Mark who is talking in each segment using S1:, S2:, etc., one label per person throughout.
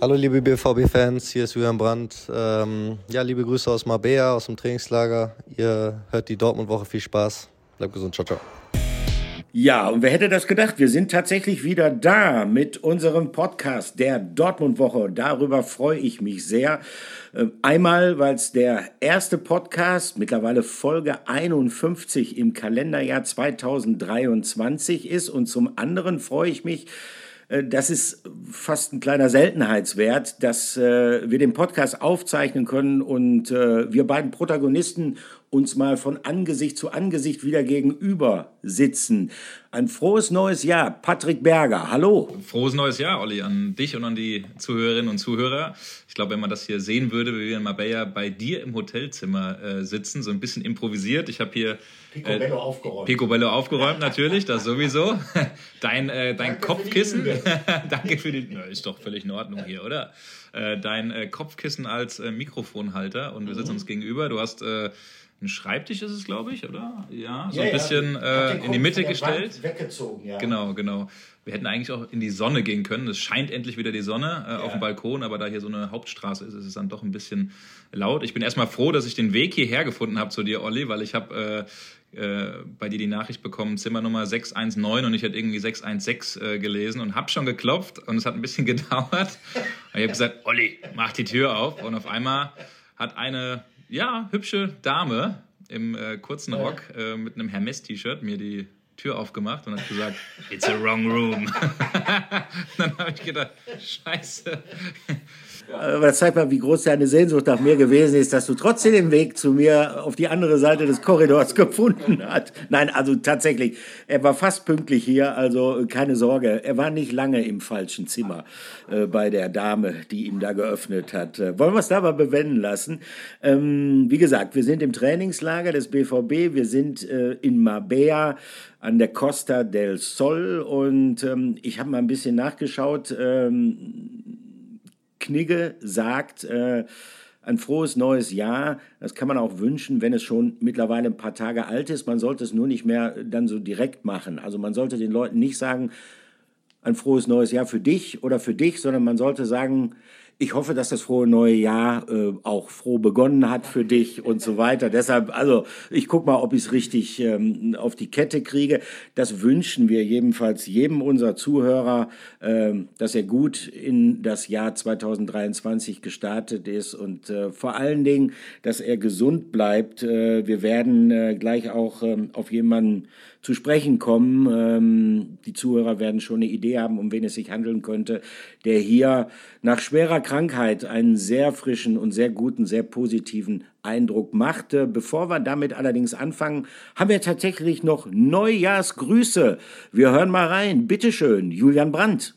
S1: Hallo liebe BVB-Fans, hier ist Julian Brandt. Ähm, ja, liebe Grüße aus Marbella, aus dem Trainingslager. Ihr hört die Dortmund-Woche, viel Spaß. Bleibt gesund, ciao, ciao.
S2: Ja, und wer hätte das gedacht? Wir sind tatsächlich wieder da mit unserem Podcast der Dortmund-Woche. Darüber freue ich mich sehr. Ähm, einmal, weil es der erste Podcast, mittlerweile Folge 51 im Kalenderjahr 2023 ist. Und zum anderen freue ich mich, das ist fast ein kleiner Seltenheitswert, dass äh, wir den Podcast aufzeichnen können und äh, wir beiden Protagonisten uns mal von Angesicht zu Angesicht wieder gegenüber sitzen. Ein frohes neues Jahr. Patrick Berger, hallo.
S3: Frohes neues Jahr, Olli, an dich und an die Zuhörerinnen und Zuhörer. Ich glaube, wenn man das hier sehen würde, wie wir in Marbella bei dir im Hotelzimmer äh, sitzen, so ein bisschen improvisiert. Ich habe hier
S2: Picobello äh, aufgeräumt.
S3: Picobello aufgeräumt, natürlich, das sowieso. Dein, äh, dein Kopfkissen. Danke für die. Na, ist doch völlig in Ordnung hier, oder? Äh, dein äh, Kopfkissen als äh, Mikrofonhalter und wir sitzen mhm. uns gegenüber. Du hast äh, ein Schreibtisch ist es, glaube ich, oder? Ja, so ja, ein bisschen ja. äh, in die Mitte gestellt.
S2: Weggezogen, ja.
S3: Genau, genau. Wir hätten eigentlich auch in die Sonne gehen können. Es scheint endlich wieder die Sonne äh, auf dem Balkon, aber da hier so eine Hauptstraße ist, ist es dann doch ein bisschen laut. Ich bin erstmal froh, dass ich den Weg hierher gefunden habe zu dir, Olli, weil ich habe äh, äh, bei dir die Nachricht bekommen, Zimmernummer 619 und ich hätte irgendwie 616 äh, gelesen und habe schon geklopft und es hat ein bisschen gedauert. ich habe gesagt, Olli, mach die Tür auf und auf einmal hat eine ja, hübsche Dame im äh, kurzen Rock äh, mit einem Hermes-T-Shirt mir die Tür aufgemacht und hat gesagt, it's a wrong room. dann habe ich gedacht, scheiße.
S2: Aber das zeigt mal, wie groß deine Sehnsucht nach mir gewesen ist, dass du trotzdem den Weg zu mir auf die andere Seite des Korridors gefunden hast. Nein, also tatsächlich, er war fast pünktlich hier, also keine Sorge. Er war nicht lange im falschen Zimmer äh, bei der Dame, die ihm da geöffnet hat. Äh, wollen wir es da mal bewenden lassen? Ähm, wie gesagt, wir sind im Trainingslager des BVB, wir sind äh, in Mabea an der Costa del Sol und ähm, ich habe mal ein bisschen nachgeschaut. Ähm, Knigge sagt, äh, ein frohes neues Jahr, das kann man auch wünschen, wenn es schon mittlerweile ein paar Tage alt ist. Man sollte es nur nicht mehr dann so direkt machen. Also man sollte den Leuten nicht sagen, ein frohes neues Jahr für dich oder für dich, sondern man sollte sagen, ich hoffe, dass das frohe neue Jahr äh, auch froh begonnen hat für dich und so weiter. Deshalb, also ich guck mal, ob ich es richtig ähm, auf die Kette kriege. Das wünschen wir jedenfalls jedem unserer Zuhörer, äh, dass er gut in das Jahr 2023 gestartet ist und äh, vor allen Dingen, dass er gesund bleibt. Äh, wir werden äh, gleich auch ähm, auf jemanden zu sprechen kommen. Ähm, die Zuhörer werden schon eine Idee haben, um wen es sich handeln könnte, der hier nach schwerer Krankheit einen sehr frischen und sehr guten, sehr positiven Eindruck machte. Bevor wir damit allerdings anfangen, haben wir tatsächlich noch Neujahrsgrüße. Wir hören mal rein. Bitteschön, Julian Brandt.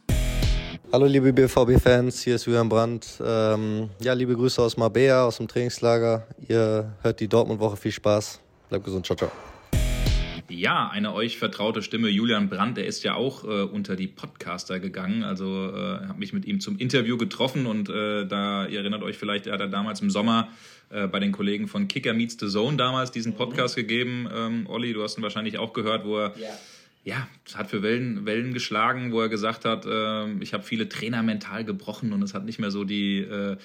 S1: Hallo liebe BVB-Fans, hier ist Julian Brandt. Ähm, ja, liebe Grüße aus Marbella, aus dem Trainingslager. Ihr hört die Dortmund-Woche, viel Spaß. Bleibt gesund, ciao, ciao.
S3: Ja, eine euch vertraute Stimme, Julian Brandt, der ist ja auch äh, unter die Podcaster gegangen. Also äh, habe mich mit ihm zum Interview getroffen und äh, da, ihr erinnert euch vielleicht, er hat er damals im Sommer äh, bei den Kollegen von Kicker Meets the Zone damals diesen Podcast mhm. gegeben. Ähm, Olli, du hast ihn wahrscheinlich auch gehört, wo er ja ja, es hat für Wellen, Wellen geschlagen, wo er gesagt hat, äh, ich habe viele Trainer mental gebrochen und es hat nicht mehr so die, äh,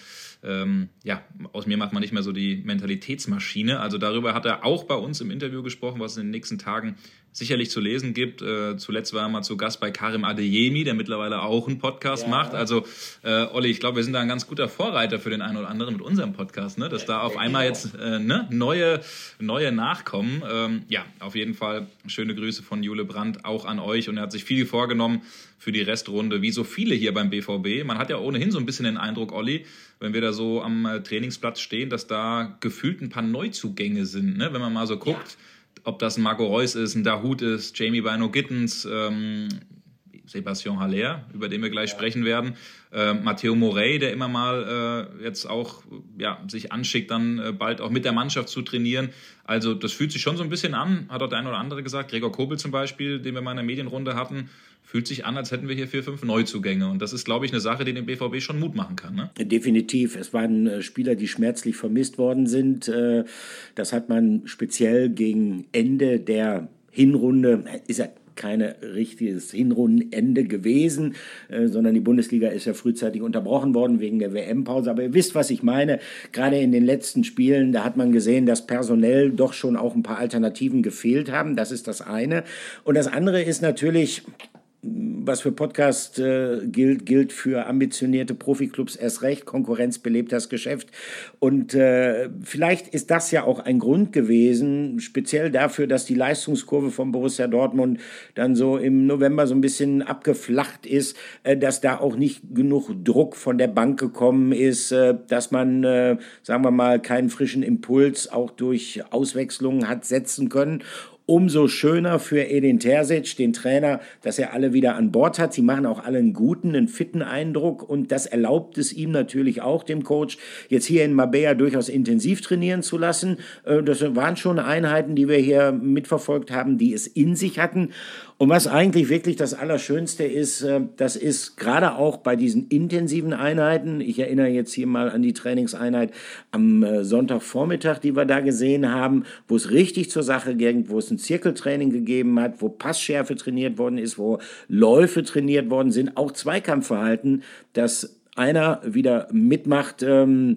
S3: ähm, ja, aus mir macht man nicht mehr so die Mentalitätsmaschine. Also darüber hat er auch bei uns im Interview gesprochen, was in den nächsten Tagen sicherlich zu lesen gibt. Äh, zuletzt war er mal zu Gast bei Karim Adeyemi, der mittlerweile auch einen Podcast ja. macht. Also äh, Olli, ich glaube, wir sind da ein ganz guter Vorreiter für den einen oder anderen mit unserem Podcast, ne? dass da auf einmal jetzt äh, ne? neue, neue nachkommen. Ähm, ja, auf jeden Fall schöne Grüße von Jule Brandt auch an euch und er hat sich viel vorgenommen für die Restrunde, wie so viele hier beim BVB. Man hat ja ohnehin so ein bisschen den Eindruck, Olli, wenn wir da so am äh, Trainingsplatz stehen, dass da gefühlt ein paar Neuzugänge sind. Ne? Wenn man mal so guckt, ja ob das ein Marco Reus ist, ein Dahut ist, Jamie Bino Gittens, ähm, Sebastian Haller, über den wir gleich ja. sprechen werden, äh, Matteo Morey, der immer mal äh, jetzt auch ja, sich anschickt, dann äh, bald auch mit der Mannschaft zu trainieren. Also das fühlt sich schon so ein bisschen an, hat auch der eine oder andere gesagt. Gregor Kobel zum Beispiel, den wir mal in der Medienrunde hatten, fühlt sich an, als hätten wir hier vier, fünf Neuzugänge. Und das ist, glaube ich, eine Sache, die dem BVB schon Mut machen kann. Ne?
S2: Definitiv. Es waren äh, Spieler, die schmerzlich vermisst worden sind. Äh, das hat man speziell gegen Ende der Hinrunde, ist ja kein richtiges Hinrundenende gewesen, äh, sondern die Bundesliga ist ja frühzeitig unterbrochen worden wegen der WM-Pause. Aber ihr wisst, was ich meine. Gerade in den letzten Spielen, da hat man gesehen, dass personell doch schon auch ein paar Alternativen gefehlt haben. Das ist das eine. Und das andere ist natürlich, was für Podcast äh, gilt, gilt für ambitionierte Profiklubs erst recht. Konkurrenz belebt das Geschäft. Und äh, vielleicht ist das ja auch ein Grund gewesen, speziell dafür, dass die Leistungskurve von Borussia Dortmund dann so im November so ein bisschen abgeflacht ist, äh, dass da auch nicht genug Druck von der Bank gekommen ist, äh, dass man, äh, sagen wir mal, keinen frischen Impuls auch durch Auswechslungen hat setzen können. Umso schöner für Edin Terzic, den Trainer, dass er alle wieder an Bord hat. Sie machen auch alle einen guten, einen fitten Eindruck und das erlaubt es ihm natürlich auch, dem Coach, jetzt hier in Mabea durchaus intensiv trainieren zu lassen. Äh, das waren schon Einheiten, die wir hier mitverfolgt haben, die es in sich hatten. Und was eigentlich wirklich das Allerschönste ist, äh, das ist gerade auch bei diesen intensiven Einheiten, ich erinnere jetzt hier mal an die Trainingseinheit am äh, Sonntagvormittag, die wir da gesehen haben, wo es richtig zur Sache ging, wo es ein Zirkeltraining gegeben hat, wo Passschärfe trainiert worden ist, wo Läufe trainiert worden sind, auch Zweikampfverhalten, dass einer wieder mitmacht, ähm,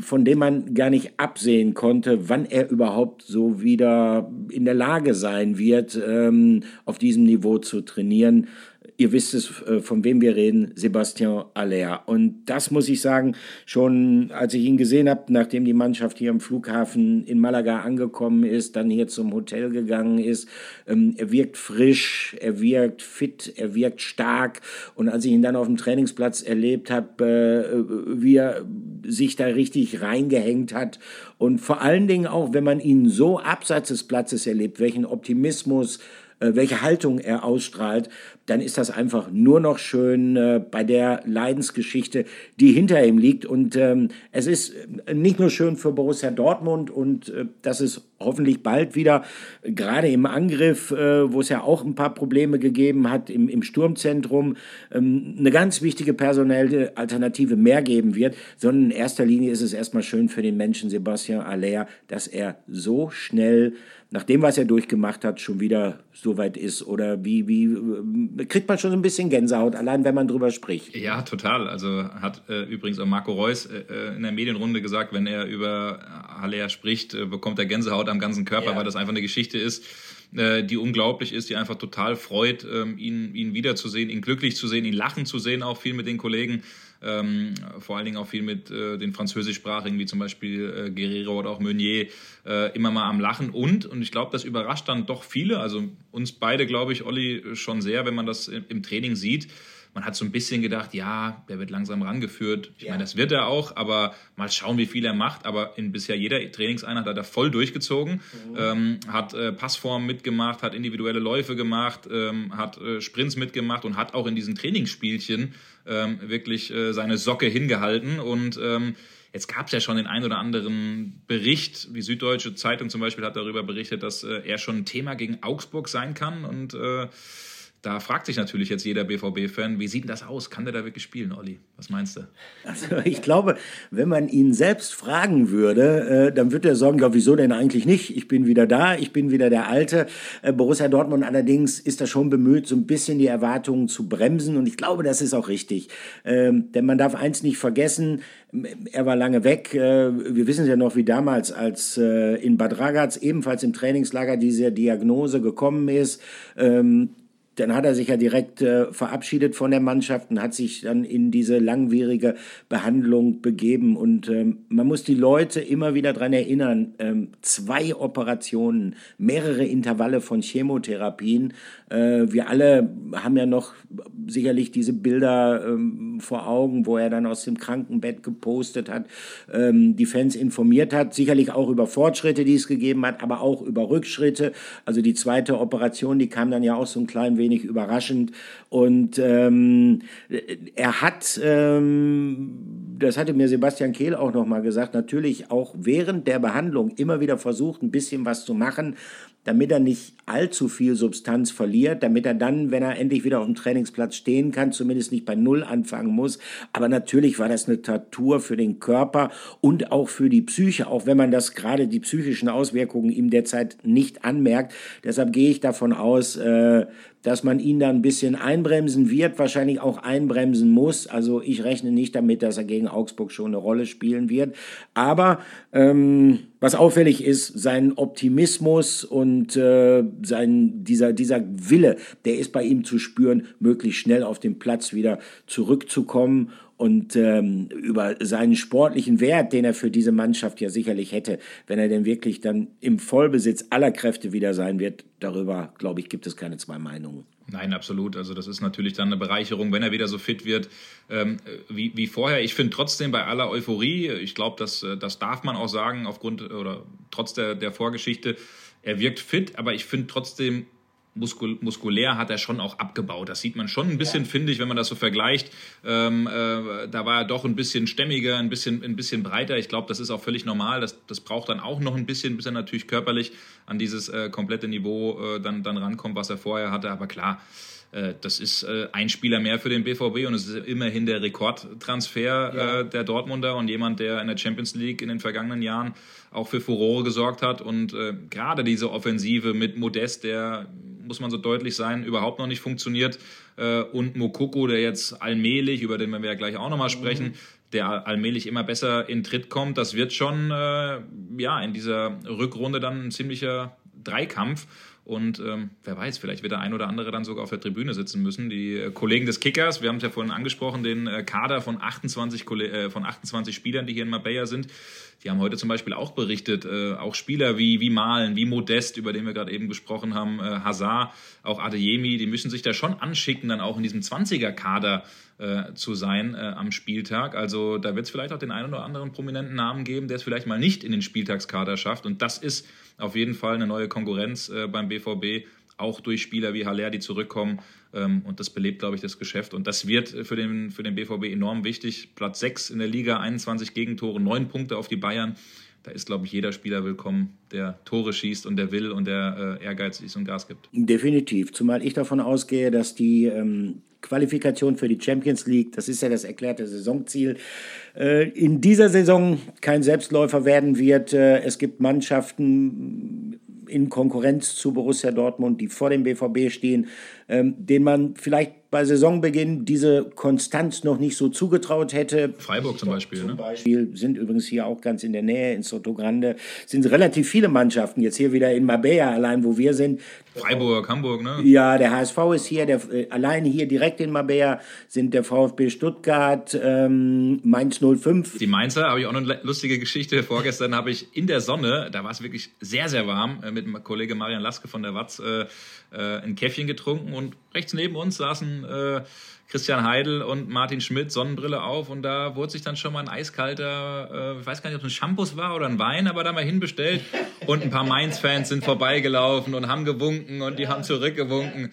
S2: von dem man gar nicht absehen konnte, wann er überhaupt so wieder in der Lage sein wird, ähm, auf diesem Niveau zu trainieren ihr wisst es, äh, von wem wir reden, Sebastian Aller. Und das muss ich sagen, schon als ich ihn gesehen habe, nachdem die Mannschaft hier am Flughafen in Malaga angekommen ist, dann hier zum Hotel gegangen ist, ähm, er wirkt frisch, er wirkt fit, er wirkt stark. Und als ich ihn dann auf dem Trainingsplatz erlebt habe, äh, wie er sich da richtig reingehängt hat und vor allen Dingen auch, wenn man ihn so abseits des Platzes erlebt, welchen Optimismus, äh, welche Haltung er ausstrahlt, dann ist das einfach nur noch schön äh, bei der Leidensgeschichte, die hinter ihm liegt. Und ähm, es ist äh, nicht nur schön für Borussia Dortmund und äh, das ist hoffentlich bald wieder, gerade im Angriff, äh, wo es ja auch ein paar Probleme gegeben hat, im, im Sturmzentrum, ähm, eine ganz wichtige personelle Alternative mehr geben wird, sondern in erster Linie ist es erstmal schön für den Menschen Sebastian Aller, dass er so schnell nach dem, was er durchgemacht hat, schon wieder so weit ist? Oder wie, wie äh, kriegt man schon so ein bisschen Gänsehaut, allein wenn man drüber spricht?
S3: Ja, total. Also hat äh, übrigens auch Marco Reus äh, äh in der Medienrunde gesagt, wenn er über Haller spricht, äh, bekommt er Gänsehaut am ganzen Körper, ja. weil das einfach eine Geschichte ist, äh, die unglaublich ist, die einfach total freut, ähm, ihn, ihn wiederzusehen, ihn glücklich zu sehen, ihn lachen zu sehen, auch viel mit den Kollegen ähm, vor allen Dingen auch viel mit äh, den französischsprachigen, wie zum Beispiel äh, Guerrero oder auch Meunier, äh, immer mal am Lachen. Und, und ich glaube, das überrascht dann doch viele, also uns beide, glaube ich, Olli, schon sehr, wenn man das im, im Training sieht man hat so ein bisschen gedacht, ja, der wird langsam rangeführt. Ich ja. meine, das wird er auch, aber mal schauen, wie viel er macht. Aber in bisher jeder Trainingseinheit hat er voll durchgezogen, mhm. ähm, hat äh, Passformen mitgemacht, hat individuelle Läufe gemacht, ähm, hat äh, Sprints mitgemacht und hat auch in diesen Trainingsspielchen ähm, wirklich äh, seine Socke hingehalten und ähm, Jetzt gab es ja schon den ein oder anderen Bericht, wie Süddeutsche Zeitung zum Beispiel hat darüber berichtet, dass äh, er schon ein Thema gegen Augsburg sein kann. Und äh, da fragt sich natürlich jetzt jeder BVB-Fan, wie sieht denn das aus? Kann der da wirklich spielen, Olli? Was meinst du?
S2: Also ich glaube, wenn man ihn selbst fragen würde, äh, dann würde er sagen, ja, wieso denn eigentlich nicht? Ich bin wieder da, ich bin wieder der Alte. Äh, Borussia Dortmund allerdings ist da schon bemüht, so ein bisschen die Erwartungen zu bremsen und ich glaube, das ist auch richtig. Ähm, denn man darf eins nicht vergessen, er war lange weg. Äh, wir wissen ja noch, wie damals, als äh, in Bad Ragaz ebenfalls im Trainingslager diese Diagnose gekommen ist. Dann hat er sich ja direkt äh, verabschiedet von der Mannschaft und hat sich dann in diese langwierige Behandlung begeben. Und ähm, man muss die Leute immer wieder daran erinnern, ähm, zwei Operationen, mehrere Intervalle von Chemotherapien. Äh, wir alle haben ja noch sicherlich diese Bilder ähm, vor Augen, wo er dann aus dem Krankenbett gepostet hat, ähm, die Fans informiert hat, sicherlich auch über Fortschritte, die es gegeben hat, aber auch über Rückschritte. Also die zweite Operation, die kam dann ja auch so ein klein wenig überraschend. Und ähm, er hat ähm, das hatte mir Sebastian Kehl auch nochmal gesagt, natürlich auch während der Behandlung immer wieder versucht, ein bisschen was zu machen, damit er nicht allzu viel Substanz verliert, damit er dann, wenn er endlich wieder auf dem Trainingsplatz stehen kann, zumindest nicht bei Null anfangen muss. Aber natürlich war das eine Tatur für den Körper und auch für die Psyche, auch wenn man das gerade die psychischen Auswirkungen ihm derzeit nicht anmerkt. Deshalb gehe ich davon aus, äh, dass man ihn dann ein bisschen einbremsen wird, wahrscheinlich auch einbremsen muss. Also ich rechne nicht damit, dass er gegen Augsburg schon eine Rolle spielen wird. Aber ähm, was auffällig ist, sein Optimismus und äh, sein, dieser, dieser Wille, der ist bei ihm zu spüren, möglichst schnell auf den Platz wieder zurückzukommen und ähm, über seinen sportlichen Wert, den er für diese Mannschaft ja sicherlich hätte, wenn er denn wirklich dann im Vollbesitz aller Kräfte wieder sein wird, darüber, glaube ich, gibt es keine zwei Meinungen.
S3: Nein, absolut. Also das ist natürlich dann eine Bereicherung, wenn er wieder so fit wird ähm, wie, wie vorher. Ich finde trotzdem bei aller Euphorie, ich glaube, das, äh, das darf man auch sagen, aufgrund oder trotz der, der Vorgeschichte, er wirkt fit, aber ich finde trotzdem muskul muskulär hat er schon auch abgebaut. Das sieht man schon ein bisschen, ja. finde ich, wenn man das so vergleicht. Ähm, äh, da war er doch ein bisschen stämmiger, ein bisschen, ein bisschen breiter. Ich glaube, das ist auch völlig normal. Das, das braucht dann auch noch ein bisschen, bis er natürlich körperlich an dieses äh, komplette Niveau äh, dann, dann rankommt, was er vorher hatte. Aber klar, äh, das ist äh, ein Spieler mehr für den BVB und es ist immerhin der Rekordtransfer ja. Äh, der Dortmunder und jemand, der in der Champions League in den vergangenen Jahren auch für Furore gesorgt hat. Und gerade diese Offensive mit Modest, der muss man so deutlich sein, überhaupt noch nicht funktioniert. und Mokoko, der jetzt allmählich, über den wir ja gleich auch nochmal sprechen, mhm der allmählich immer besser in Tritt kommt. Das wird schon äh, ja in dieser Rückrunde dann ein ziemlicher Dreikampf. Und ähm, wer weiß, vielleicht wird der ein oder andere dann sogar auf der Tribüne sitzen müssen. Die äh, Kollegen des Kickers, wir haben es ja vorhin angesprochen, den äh, Kader von 28, äh, von 28 Spielern, die hier in Marbella sind, die haben heute zum Beispiel auch berichtet, äh, auch Spieler wie, wie Malen, wie Modest, über den wir gerade eben gesprochen haben, äh, Hazard, auch Adeyemi, die müssen sich da schon anschicken, dann auch in diesem 20er-Kader äh, zu sein äh, am Spieltag. Also da wird es vielleicht auch den einen oder anderen prominenten Namen geben, der es vielleicht mal nicht in den Spieltagskader schafft. Und das ist auf jeden Fall eine neue Konkurrenz äh, beim BVB, auch durch Spieler wie Haller, die zurückkommen. Ähm, und das belebt, glaube ich, das Geschäft. Und das wird für den, für den BVB enorm wichtig. Platz 6 in der Liga, 21 Gegentore, 9 Punkte auf die Bayern. Da ist, glaube ich, jeder Spieler willkommen, der Tore schießt und der will und der äh, ehrgeizig ist und Gas gibt.
S2: Definitiv. Zumal ich davon ausgehe, dass die ähm, Qualifikation für die Champions League, das ist ja das erklärte Saisonziel, äh, in dieser Saison kein Selbstläufer werden wird. Äh, es gibt Mannschaften in Konkurrenz zu Borussia Dortmund, die vor dem BVB stehen, ähm, denen man vielleicht bei Saisonbeginn diese Konstanz noch nicht so zugetraut hätte.
S3: Freiburg zum Beispiel.
S2: Zum
S3: ne?
S2: Beispiel sind übrigens hier auch ganz in der Nähe, in Soto Grande, sind relativ viele Mannschaften, jetzt hier wieder in Marbella allein, wo wir sind.
S3: Freiburg, Hamburg, ne?
S2: Ja, der HSV ist hier, der, äh, allein hier direkt in Marbella sind der VfB Stuttgart, ähm, Mainz 05.
S3: Die Mainzer, habe ich auch noch eine lustige Geschichte. Vorgestern habe ich in der Sonne, da war es wirklich sehr, sehr warm, äh, mit dem Kollege Marian Laske von der Watz äh, äh, ein Käffchen getrunken und rechts neben uns saßen äh, Christian Heidel und Martin Schmidt, Sonnenbrille auf und da wurde sich dann schon mal ein eiskalter, äh, ich weiß gar nicht, ob es ein Shampoos war oder ein Wein, aber da mal hinbestellt. Und ein paar Mainz-Fans sind vorbeigelaufen und haben gewunken und die haben zurückgewunken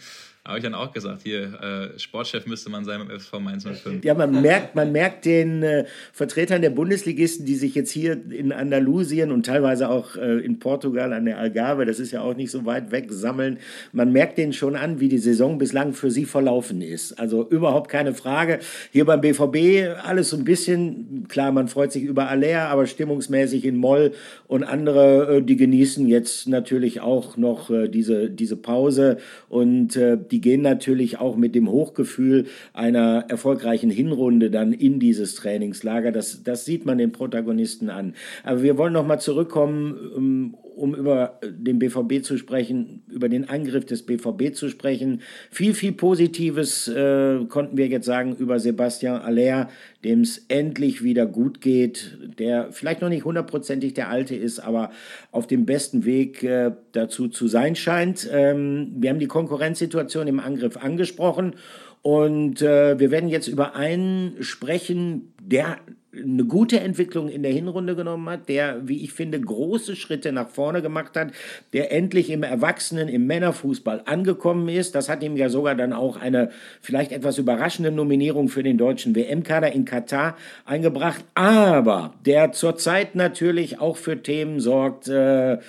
S3: habe ich dann auch gesagt, hier, äh, Sportchef müsste man sein beim FSV Mainz 05.
S2: Ja, man merkt, man merkt den äh, Vertretern der Bundesligisten, die sich jetzt hier in Andalusien und teilweise auch äh, in Portugal an der Algarve, das ist ja auch nicht so weit weg, sammeln. Man merkt denen schon an, wie die Saison bislang für sie verlaufen ist. Also überhaupt keine Frage. Hier beim BVB alles so ein bisschen, klar, man freut sich über Aller, aber stimmungsmäßig in Moll und andere, äh, die genießen jetzt natürlich auch noch äh, diese, diese Pause und äh, die die gehen natürlich auch mit dem Hochgefühl einer erfolgreichen Hinrunde dann in dieses Trainingslager. Das, das sieht man den Protagonisten an. Aber wir wollen noch mal zurückkommen, um, um über den BVB zu sprechen, über den Angriff des BVB zu sprechen. Viel, viel Positives äh, konnten wir jetzt sagen über Sebastian Aller, dem es endlich wieder gut geht, der vielleicht noch nicht hundertprozentig der Alte ist, aber auf dem besten Weg äh, dazu zu sein scheint. Ähm, wir haben die Konkurrenzsituation im Angriff angesprochen und äh, wir werden jetzt über einen sprechen, der eine gute Entwicklung in der Hinrunde genommen hat, der, wie ich finde, große Schritte nach vorne gemacht hat, der endlich im Erwachsenen, im Männerfußball angekommen ist. Das hat ihm ja sogar dann auch eine vielleicht etwas überraschende Nominierung für den deutschen WM-Kader in Katar eingebracht, aber der zurzeit natürlich auch für Themen sorgt, äh,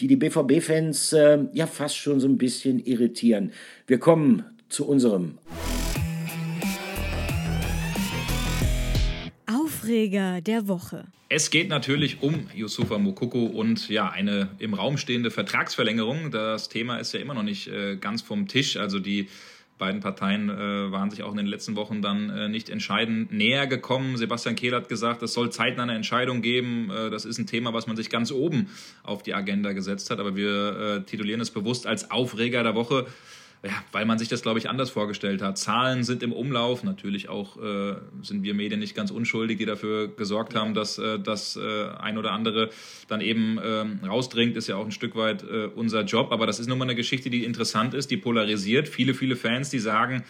S2: die die BVB-Fans äh, ja fast schon so ein bisschen irritieren. Wir kommen zu unserem
S4: Aufreger der Woche.
S3: Es geht natürlich um Yusufa Mokoko und ja, eine im Raum stehende Vertragsverlängerung. Das Thema ist ja immer noch nicht äh, ganz vom Tisch. Also die beiden Parteien äh, waren sich auch in den letzten Wochen dann äh, nicht entscheidend näher gekommen. Sebastian Kehl hat gesagt, es soll zeitnah eine Entscheidung geben. Äh, das ist ein Thema, was man sich ganz oben auf die Agenda gesetzt hat. Aber wir äh, titulieren es bewusst als Aufreger der Woche ja, weil man sich das, glaube ich, anders vorgestellt hat. Zahlen sind im Umlauf. Natürlich auch äh, sind wir Medien nicht ganz unschuldig, die dafür gesorgt haben, dass äh, das äh, ein oder andere dann eben ähm, rausdringt. Ist ja auch ein Stück weit äh, unser Job. Aber das ist nun mal eine Geschichte, die interessant ist, die polarisiert. Viele, viele Fans, die sagen,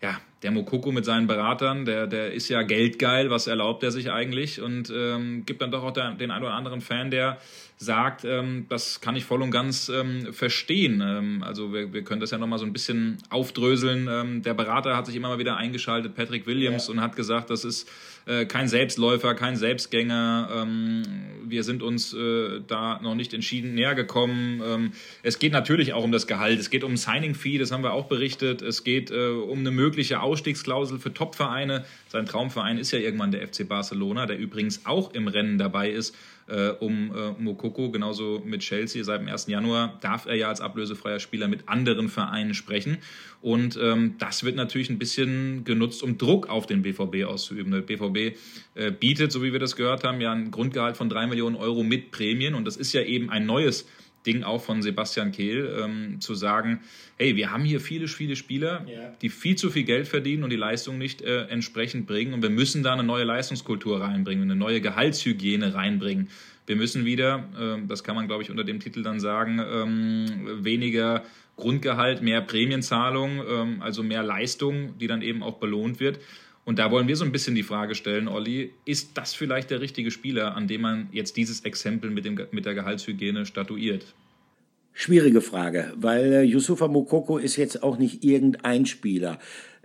S3: ja, der Mokoko mit seinen Beratern, der, der ist ja geldgeil, was erlaubt er sich eigentlich? Und ähm, gibt dann doch auch der, den einen oder anderen Fan, der sagt, ähm, das kann ich voll und ganz ähm, verstehen. Ähm, also wir, wir können das ja nochmal so ein bisschen aufdröseln. Ähm, der Berater hat sich immer mal wieder eingeschaltet, Patrick Williams, ja. und hat gesagt, das ist äh, kein Selbstläufer, kein Selbstgänger. Ähm, wir sind uns äh, da noch nicht entschieden näher gekommen. Ähm, es geht natürlich auch um das Gehalt. Es geht um Signing-Fee, das haben wir auch berichtet. Es geht äh, um eine mögliche Ausstiegsklausel für Top-Vereine. Sein Traumverein ist ja irgendwann der FC Barcelona, der übrigens auch im Rennen dabei ist äh, um äh, Mokoko, genauso mit Chelsea. Seit dem 1. Januar darf er ja als ablösefreier Spieler mit anderen Vereinen sprechen. Und ähm, das wird natürlich ein bisschen genutzt, um Druck auf den BVB auszuüben. Der BVB äh, bietet, so wie wir das gehört haben, ja ein Grundgehalt von drei Millionen Euro mit Prämien. Und das ist ja eben ein neues Ding auch von Sebastian Kehl, ähm, zu sagen, hey, wir haben hier viele, viele Spieler, ja. die viel zu viel Geld verdienen und die Leistung nicht äh, entsprechend bringen. Und wir müssen da eine neue Leistungskultur reinbringen, eine neue Gehaltshygiene reinbringen. Wir müssen wieder, äh, das kann man, glaube ich, unter dem Titel dann sagen, ähm, weniger Grundgehalt, mehr Prämienzahlung, ähm, also mehr Leistung, die dann eben auch belohnt wird. Und da wollen wir so ein bisschen die Frage stellen, Olli, ist das vielleicht der richtige Spieler, an dem man jetzt dieses Exempel mit, dem, mit der Gehaltshygiene statuiert?
S2: Schwierige Frage, weil äh, Yusufa Mukoko ist jetzt auch nicht irgendein Spieler.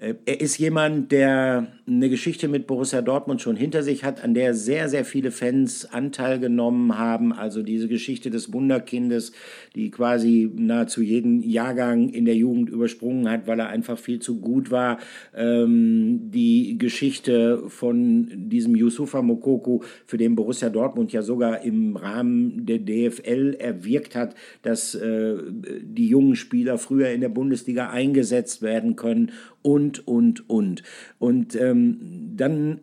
S2: Äh, er ist jemand, der eine Geschichte mit Borussia Dortmund schon hinter sich hat, an der sehr, sehr viele Fans Anteil genommen haben. Also diese Geschichte des Wunderkindes, die quasi nahezu jeden Jahrgang in der Jugend übersprungen hat, weil er einfach viel zu gut war. Ähm, die Geschichte von diesem Yusufa Mokoko, für den Borussia Dortmund ja sogar im Rahmen der DFL erwirkt hat, dass äh, die jungen Spieler früher in der Bundesliga eingesetzt werden können und, und, und. Und ähm, dann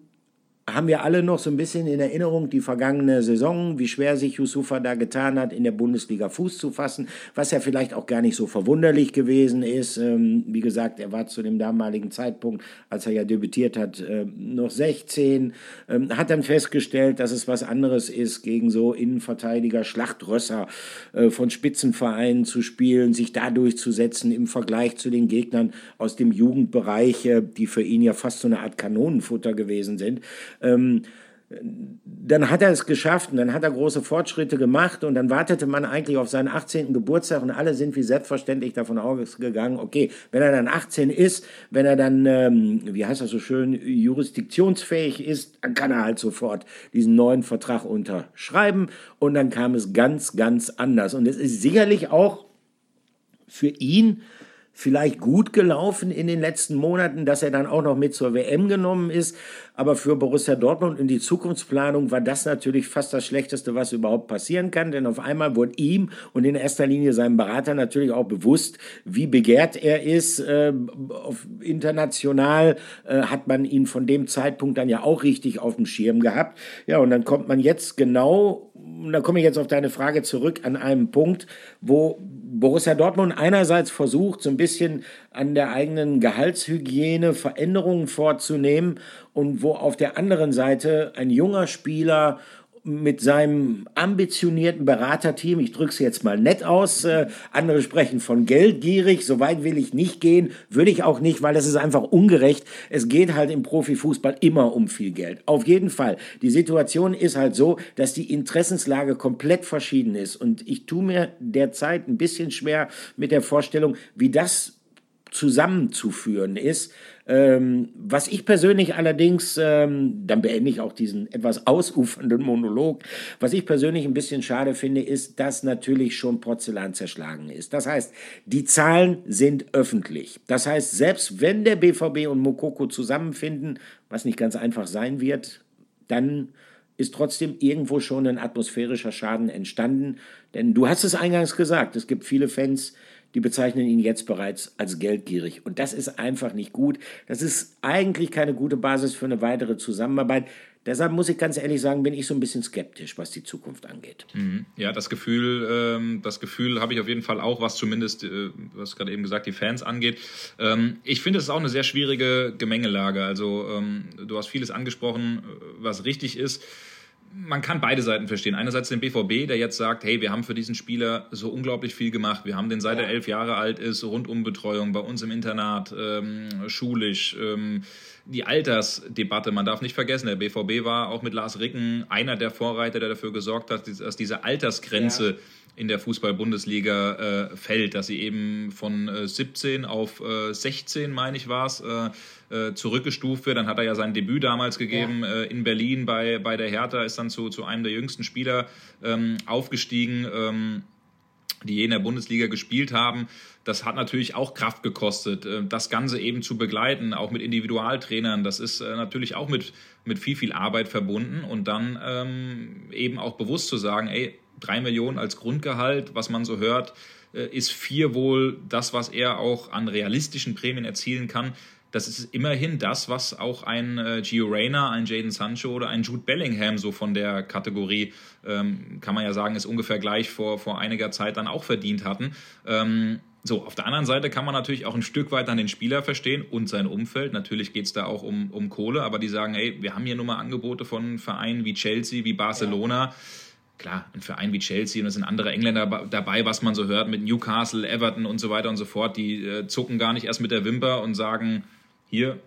S2: haben wir alle noch so ein bisschen in Erinnerung die vergangene Saison, wie schwer sich Yusufa da getan hat, in der Bundesliga Fuß zu fassen, was ja vielleicht auch gar nicht so verwunderlich gewesen ist. Ähm, wie gesagt, er war zu dem damaligen Zeitpunkt, als er ja debütiert hat, äh, noch 16, ähm, hat dann festgestellt, dass es was anderes ist, gegen so Innenverteidiger, Schlachtrösser äh, von Spitzenvereinen zu spielen, sich da durchzusetzen im Vergleich zu den Gegnern aus dem Jugendbereich, äh, die für ihn ja fast so eine Art Kanonenfutter gewesen sind. Ähm, dann hat er es geschafft und dann hat er große Fortschritte gemacht und dann wartete man eigentlich auf seinen 18. Geburtstag und alle sind wie selbstverständlich davon ausgegangen, okay, wenn er dann 18 ist, wenn er dann, ähm, wie heißt das so schön, jurisdiktionsfähig ist, dann kann er halt sofort diesen neuen Vertrag unterschreiben und dann kam es ganz, ganz anders und es ist sicherlich auch für ihn vielleicht gut gelaufen in den letzten Monaten, dass er dann auch noch mit zur WM genommen ist. Aber für Borussia Dortmund in die Zukunftsplanung war das natürlich fast das Schlechteste, was überhaupt passieren kann. Denn auf einmal wurde ihm und in erster Linie seinem Berater natürlich auch bewusst, wie begehrt er ist. Äh, international äh, hat man ihn von dem Zeitpunkt dann ja auch richtig auf dem Schirm gehabt. Ja, und dann kommt man jetzt genau, da komme ich jetzt auf deine Frage zurück, an einem Punkt, wo Borussia Dortmund einerseits versucht, so ein bisschen an der eigenen Gehaltshygiene Veränderungen vorzunehmen und wo auf der anderen Seite ein junger Spieler mit seinem ambitionierten Beraterteam, ich drücke es jetzt mal nett aus, äh, andere sprechen von geldgierig, so weit will ich nicht gehen, würde ich auch nicht, weil das ist einfach ungerecht. Es geht halt im Profifußball immer um viel Geld. Auf jeden Fall. Die Situation ist halt so, dass die Interessenslage komplett verschieden ist und ich tue mir derzeit ein bisschen schwer mit der Vorstellung, wie das zusammenzuführen ist. Ähm, was ich persönlich allerdings, ähm, dann beende ich auch diesen etwas ausufernden Monolog, was ich persönlich ein bisschen schade finde, ist, dass natürlich schon Porzellan zerschlagen ist. Das heißt, die Zahlen sind öffentlich. Das heißt, selbst wenn der BVB und Mokoko zusammenfinden, was nicht ganz einfach sein wird, dann ist trotzdem irgendwo schon ein atmosphärischer Schaden entstanden. Denn du hast es eingangs gesagt, es gibt viele Fans, die bezeichnen ihn jetzt bereits als geldgierig. Und das ist einfach nicht gut. Das ist eigentlich keine gute Basis für eine weitere Zusammenarbeit. Deshalb muss ich ganz ehrlich sagen, bin ich so ein bisschen skeptisch, was die Zukunft angeht.
S3: Mhm. Ja, das Gefühl, ähm, das Gefühl habe ich auf jeden Fall auch, was zumindest, äh, was gerade eben gesagt, die Fans angeht. Ähm, ich finde, es ist auch eine sehr schwierige Gemengelage. Also ähm, du hast vieles angesprochen, äh, was richtig ist man kann beide Seiten verstehen. Einerseits den BVB, der jetzt sagt, hey, wir haben für diesen Spieler so unglaublich viel gemacht. Wir haben den seit er elf Jahre alt ist, Rundumbetreuung bei uns im Internat, ähm, schulisch. Ähm, die Altersdebatte, man darf nicht vergessen, der BVB war auch mit Lars Ricken einer der Vorreiter, der dafür gesorgt hat, dass diese Altersgrenze ja. In der Fußball-Bundesliga äh, fällt, dass sie eben von äh, 17 auf äh, 16, meine ich, war es, äh, äh, zurückgestuft wird. Dann hat er ja sein Debüt damals gegeben ja. äh, in Berlin bei, bei der Hertha, ist dann zu, zu einem der jüngsten Spieler ähm, aufgestiegen, ähm, die je in der Bundesliga gespielt haben. Das hat natürlich auch Kraft gekostet, das Ganze eben zu begleiten, auch mit Individualtrainern. Das ist natürlich auch mit, mit viel, viel Arbeit verbunden und dann ähm, eben auch bewusst zu sagen, ey, drei Millionen als Grundgehalt, was man so hört, äh, ist vier wohl das, was er auch an realistischen Prämien erzielen kann das ist immerhin das, was auch ein äh, Gio Reyna, ein Jaden Sancho oder ein Jude Bellingham so von der Kategorie, ähm, kann man ja sagen, ist ungefähr gleich vor, vor einiger Zeit dann auch verdient hatten. Ähm, so, auf der anderen Seite kann man natürlich auch ein Stück weit dann den Spieler verstehen und sein Umfeld. Natürlich geht es da auch um, um Kohle, aber die sagen, ey, wir haben hier nur mal Angebote von Vereinen wie Chelsea, wie Barcelona. Ja klar, ein Verein wie Chelsea und es sind andere Engländer dabei, was man so hört mit Newcastle, Everton und so weiter und so fort, die äh, zucken gar nicht erst mit der Wimper und sagen, hier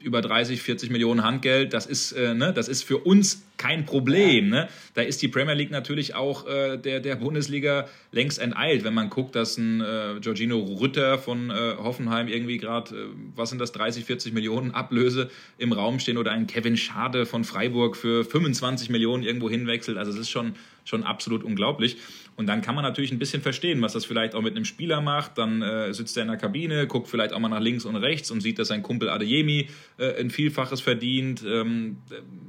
S3: über 30, 40 Millionen Handgeld, das ist, äh, ne, das ist für uns kein Problem. Ne? Da ist die Premier League natürlich auch äh, der, der Bundesliga längst enteilt. Wenn man guckt, dass ein äh, Giorgino Rütter von äh, Hoffenheim irgendwie gerade, äh, was sind das, 30, 40 Millionen Ablöse im Raum stehen oder ein Kevin Schade von Freiburg für 25 Millionen irgendwo hinwechselt. Also es ist schon, schon absolut unglaublich. Und dann kann man natürlich ein bisschen verstehen, was das vielleicht auch mit einem Spieler macht. Dann äh, sitzt er in der Kabine, guckt vielleicht auch mal nach links und rechts und sieht, dass sein Kumpel Adeyemi äh, ein Vielfaches verdient. Ähm,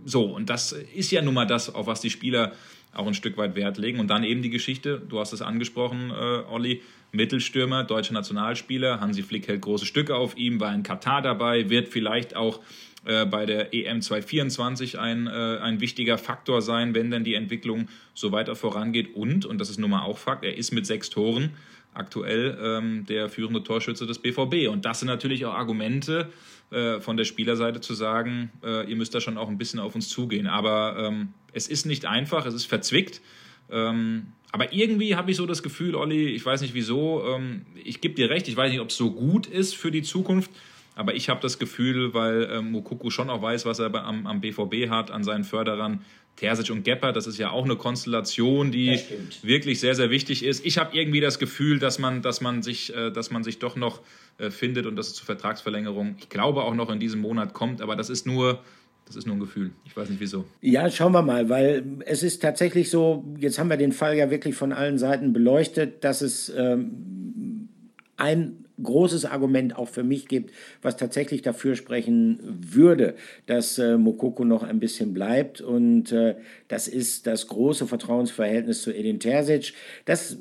S3: so, und das ist ja nun mal das, auf was die Spieler auch ein Stück weit Wert legen. Und dann eben die Geschichte, du hast es angesprochen, äh, Olli, Mittelstürmer, deutscher Nationalspieler. Hansi Flick hält große Stücke auf ihm, war in Katar dabei, wird vielleicht auch äh, bei der EM 2024 ein, äh, ein wichtiger Faktor sein, wenn denn die Entwicklung so weiter vorangeht. Und, und das ist nun mal auch Fakt, er ist mit sechs Toren aktuell ähm, der führende Torschütze des BVB. Und das sind natürlich auch Argumente äh, von der Spielerseite zu sagen, äh, ihr müsst da schon auch ein bisschen auf uns zugehen. Aber ähm, es ist nicht einfach, es ist verzwickt. Ähm, aber irgendwie habe ich so das Gefühl, Olli, ich weiß nicht wieso, ähm, ich gebe dir recht, ich weiß nicht, ob es so gut ist für die Zukunft, aber ich habe das Gefühl, weil ähm, Mokoko schon auch weiß, was er am, am BVB hat, an seinen Förderern, Terzic und Gepper, das ist ja auch eine Konstellation, die wirklich sehr, sehr wichtig ist. Ich habe irgendwie das Gefühl, dass man, dass man, sich, äh, dass man sich doch noch äh, findet und dass es zur Vertragsverlängerung, ich glaube, auch noch in diesem Monat kommt, aber das ist nur. Das ist nur ein Gefühl. Ich weiß nicht wieso.
S2: Ja, schauen wir mal, weil es ist tatsächlich so, jetzt haben wir den Fall ja wirklich von allen Seiten beleuchtet, dass es ähm, ein großes Argument auch für mich gibt, was tatsächlich dafür sprechen würde, dass äh, Mokoko noch ein bisschen bleibt. Und äh, das ist das große Vertrauensverhältnis zu Edin Terzic. Das,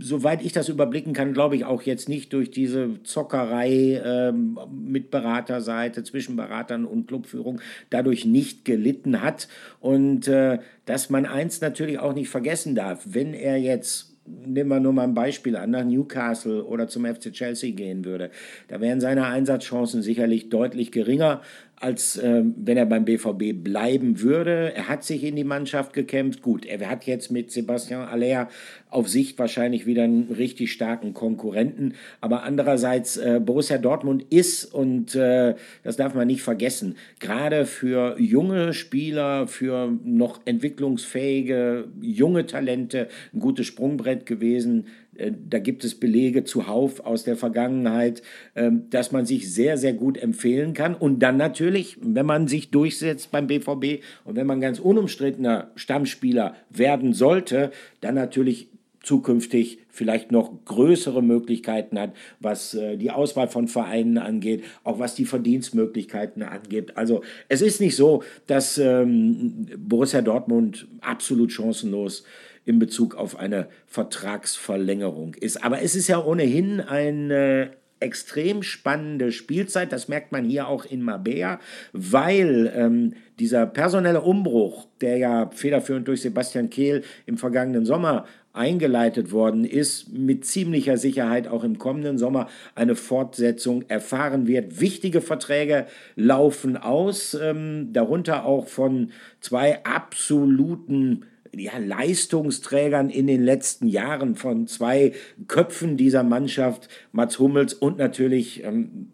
S2: soweit ich das überblicken kann, glaube ich auch jetzt nicht durch diese Zockerei äh, mit Beraterseite, zwischen Beratern und Clubführung dadurch nicht gelitten hat. Und äh, dass man eins natürlich auch nicht vergessen darf, wenn er jetzt nehmen wir nur mal ein Beispiel an, nach Newcastle oder zum FC Chelsea gehen würde, da wären seine Einsatzchancen sicherlich deutlich geringer. Als äh, wenn er beim BVB bleiben würde. Er hat sich in die Mannschaft gekämpft. Gut, er hat jetzt mit Sebastian Aller auf Sicht wahrscheinlich wieder einen richtig starken Konkurrenten. Aber andererseits, äh, Borussia Dortmund ist, und äh, das darf man nicht vergessen, gerade für junge Spieler, für noch entwicklungsfähige junge Talente ein gutes Sprungbrett gewesen. Äh, da gibt es Belege zuhauf aus der Vergangenheit, ähm, dass man sich sehr, sehr gut empfehlen kann. Und dann natürlich, wenn man sich durchsetzt beim BVB und wenn man ganz unumstrittener Stammspieler werden sollte, dann natürlich zukünftig vielleicht noch größere Möglichkeiten hat, was äh, die Auswahl von Vereinen angeht, auch was die Verdienstmöglichkeiten angeht. Also es ist nicht so, dass ähm, Borussia Dortmund absolut chancenlos in Bezug auf eine Vertragsverlängerung ist. Aber es ist ja ohnehin eine extrem spannende Spielzeit. Das merkt man hier auch in Mabea, weil ähm, dieser personelle Umbruch, der ja federführend durch Sebastian Kehl im vergangenen Sommer eingeleitet worden ist, mit ziemlicher Sicherheit auch im kommenden Sommer eine Fortsetzung erfahren wird. Wichtige Verträge laufen aus, ähm, darunter auch von zwei absoluten ja, Leistungsträgern in den letzten Jahren von zwei Köpfen dieser Mannschaft, Mats Hummels und natürlich ähm,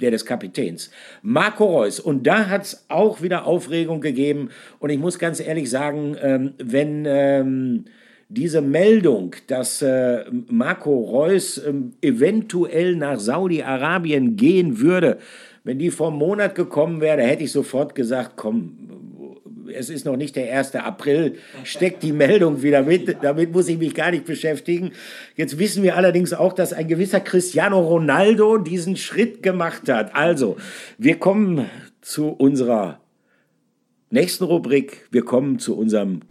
S2: der des Kapitäns, Marco Reus. Und da hat es auch wieder Aufregung gegeben. Und ich muss ganz ehrlich sagen, ähm, wenn ähm, diese Meldung, dass äh, Marco Reus äh, eventuell nach Saudi-Arabien gehen würde, wenn die vor einem Monat gekommen wäre, hätte ich sofort gesagt, komm, es ist noch nicht der 1. April, steckt die Meldung wieder mit, damit muss ich mich gar nicht beschäftigen. Jetzt wissen wir allerdings auch, dass ein gewisser Cristiano Ronaldo diesen Schritt gemacht hat. Also, wir kommen zu unserer nächsten Rubrik, wir kommen zu unserem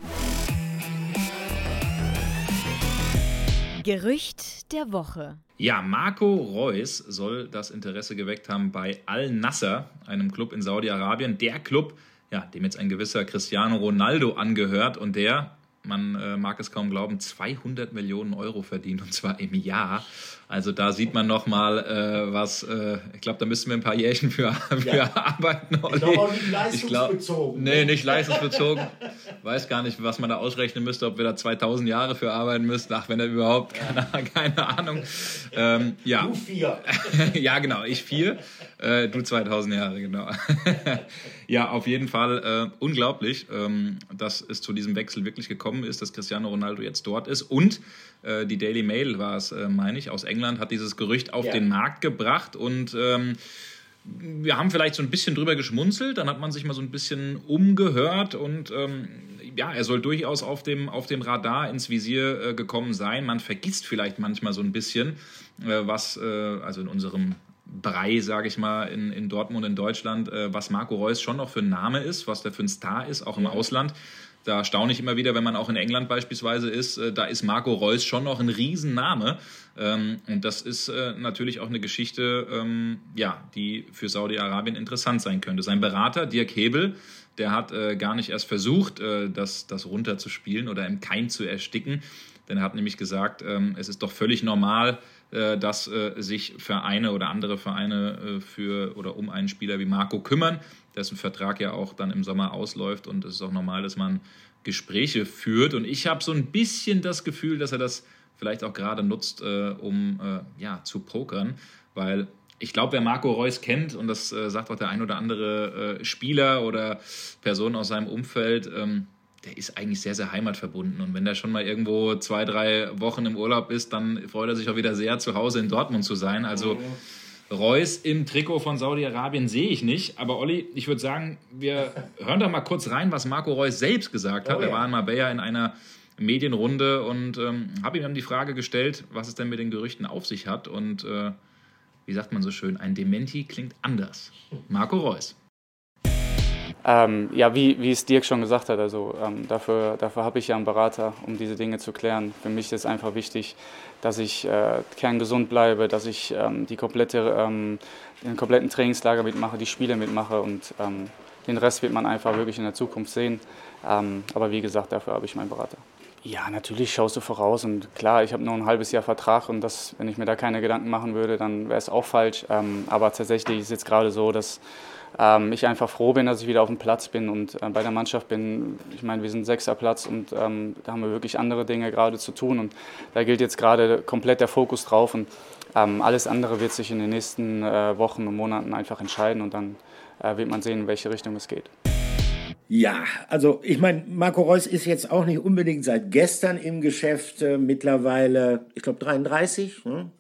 S4: Gerücht der Woche.
S3: Ja, Marco Reus soll das Interesse geweckt haben bei Al-Nasser, einem Club in Saudi-Arabien. Der Club, ja, dem jetzt ein gewisser Cristiano Ronaldo angehört und der, man äh, mag es kaum glauben, 200 Millionen Euro verdient und zwar im Jahr. Also da sieht man nochmal, äh, was, äh, ich glaube, da müssten wir ein paar Jährchen für, für
S2: ja.
S3: arbeiten.
S2: Olli. Ist aber nicht leistungsbezogen.
S3: Ich glaub, nee, nicht leistungsbezogen. Weiß gar nicht, was man da ausrechnen müsste, ob wir da 2000 Jahre für arbeiten müssten. Ach, wenn er überhaupt, ja. keine, keine, Ahnung. Ähm, ja.
S2: Du vier.
S3: ja, genau, ich vier. Äh, du 2000 Jahre, genau. ja, auf jeden Fall äh, unglaublich, ähm, dass es zu diesem Wechsel wirklich gekommen ist, dass Cristiano Ronaldo jetzt dort ist und äh, die Daily Mail war es, äh, meine ich, aus England, hat dieses Gerücht auf ja. den Markt gebracht und ähm, wir haben vielleicht so ein bisschen drüber geschmunzelt, dann hat man sich mal so ein bisschen umgehört und ähm, ja, er soll durchaus auf dem, auf dem Radar ins Visier äh, gekommen sein. Man vergisst vielleicht manchmal so ein bisschen, äh, was, äh, also in unserem Brei, sage ich mal, in, in Dortmund, in Deutschland, äh, was Marco Reus schon noch für ein Name ist, was der für ein Star ist, auch im ja. Ausland. Da staune ich immer wieder, wenn man auch in England beispielsweise ist, äh, da ist Marco Reus schon noch ein Riesenname. Ähm, und das ist äh, natürlich auch eine Geschichte, ähm, ja, die für Saudi-Arabien interessant sein könnte. Sein Berater, Dirk Hebel, der hat äh, gar nicht erst versucht, das, das runterzuspielen oder im Keim zu ersticken. Denn er hat nämlich gesagt, ähm, es ist doch völlig normal, dass sich Vereine oder andere Vereine für oder um einen Spieler wie Marco kümmern dessen Vertrag ja auch dann im Sommer ausläuft und es ist auch normal, dass man Gespräche führt. Und ich habe so ein bisschen das Gefühl, dass er das vielleicht auch gerade nutzt, äh, um äh, ja, zu pokern, weil ich glaube, wer Marco Reus kennt, und das äh, sagt auch der ein oder andere äh, Spieler oder Person aus seinem Umfeld, ähm, der ist eigentlich sehr, sehr heimatverbunden. Und wenn der schon mal irgendwo zwei, drei Wochen im Urlaub ist, dann freut er sich auch wieder sehr, zu Hause in Dortmund zu sein. Also Reus im Trikot von Saudi-Arabien sehe ich nicht. Aber Olli, ich würde sagen, wir hören doch mal kurz rein, was Marco Reus selbst gesagt hat. Oh, ja. Er war in Marbella in einer Medienrunde und ähm, habe ihm dann die Frage gestellt, was es denn mit den Gerüchten auf sich hat. Und äh, wie sagt man so schön, ein Dementi klingt anders. Marco Reus.
S5: Ähm, ja, wie, wie es Dirk schon gesagt hat, also ähm, dafür, dafür habe ich ja einen Berater, um diese Dinge zu klären. Für mich ist einfach wichtig, dass ich äh, kerngesund bleibe, dass ich ähm, die komplette, ähm, den kompletten Trainingslager mitmache, die Spiele mitmache und ähm, den Rest wird man einfach wirklich in der Zukunft sehen. Ähm, aber wie gesagt, dafür habe ich meinen Berater. Ja, natürlich schaust du voraus und klar, ich habe nur ein halbes Jahr Vertrag und das, wenn ich mir da keine Gedanken machen würde, dann wäre es auch falsch. aber tatsächlich ist es jetzt gerade so, dass ähm, ich einfach froh bin, dass ich wieder auf dem Platz bin und äh, bei der Mannschaft bin. Ich meine, wir sind sechster Platz und ähm, da haben wir wirklich andere Dinge gerade zu tun und da gilt jetzt gerade komplett der Fokus drauf und ähm, alles andere wird sich in den nächsten äh, Wochen und Monaten einfach entscheiden und dann äh, wird man sehen, in welche Richtung es geht.
S2: Ja, also ich meine, Marco Reus ist jetzt auch nicht unbedingt seit gestern im Geschäft, äh, mittlerweile, ich glaube 33. Ne?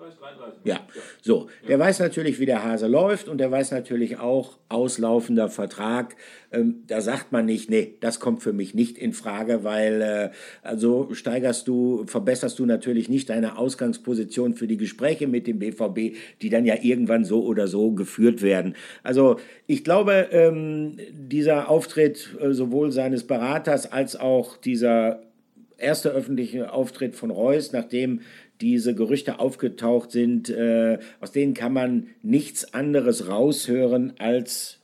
S2: Ähm, ja, 33, 33. Ja, so. Der weiß natürlich, wie der Hase läuft und der weiß natürlich auch, auslaufender Vertrag. Ähm, da sagt man nicht, nee, das kommt für mich nicht in Frage, weil äh, also steigerst du, verbesserst du natürlich nicht deine Ausgangsposition für die Gespräche mit dem BVB, die dann ja irgendwann so oder so geführt werden. Also ich glaube, ähm, dieser Auftritt äh, sowohl seines Beraters als auch dieser erste öffentliche Auftritt von Reus, nachdem diese Gerüchte aufgetaucht sind, äh, aus denen kann man nichts anderes raushören als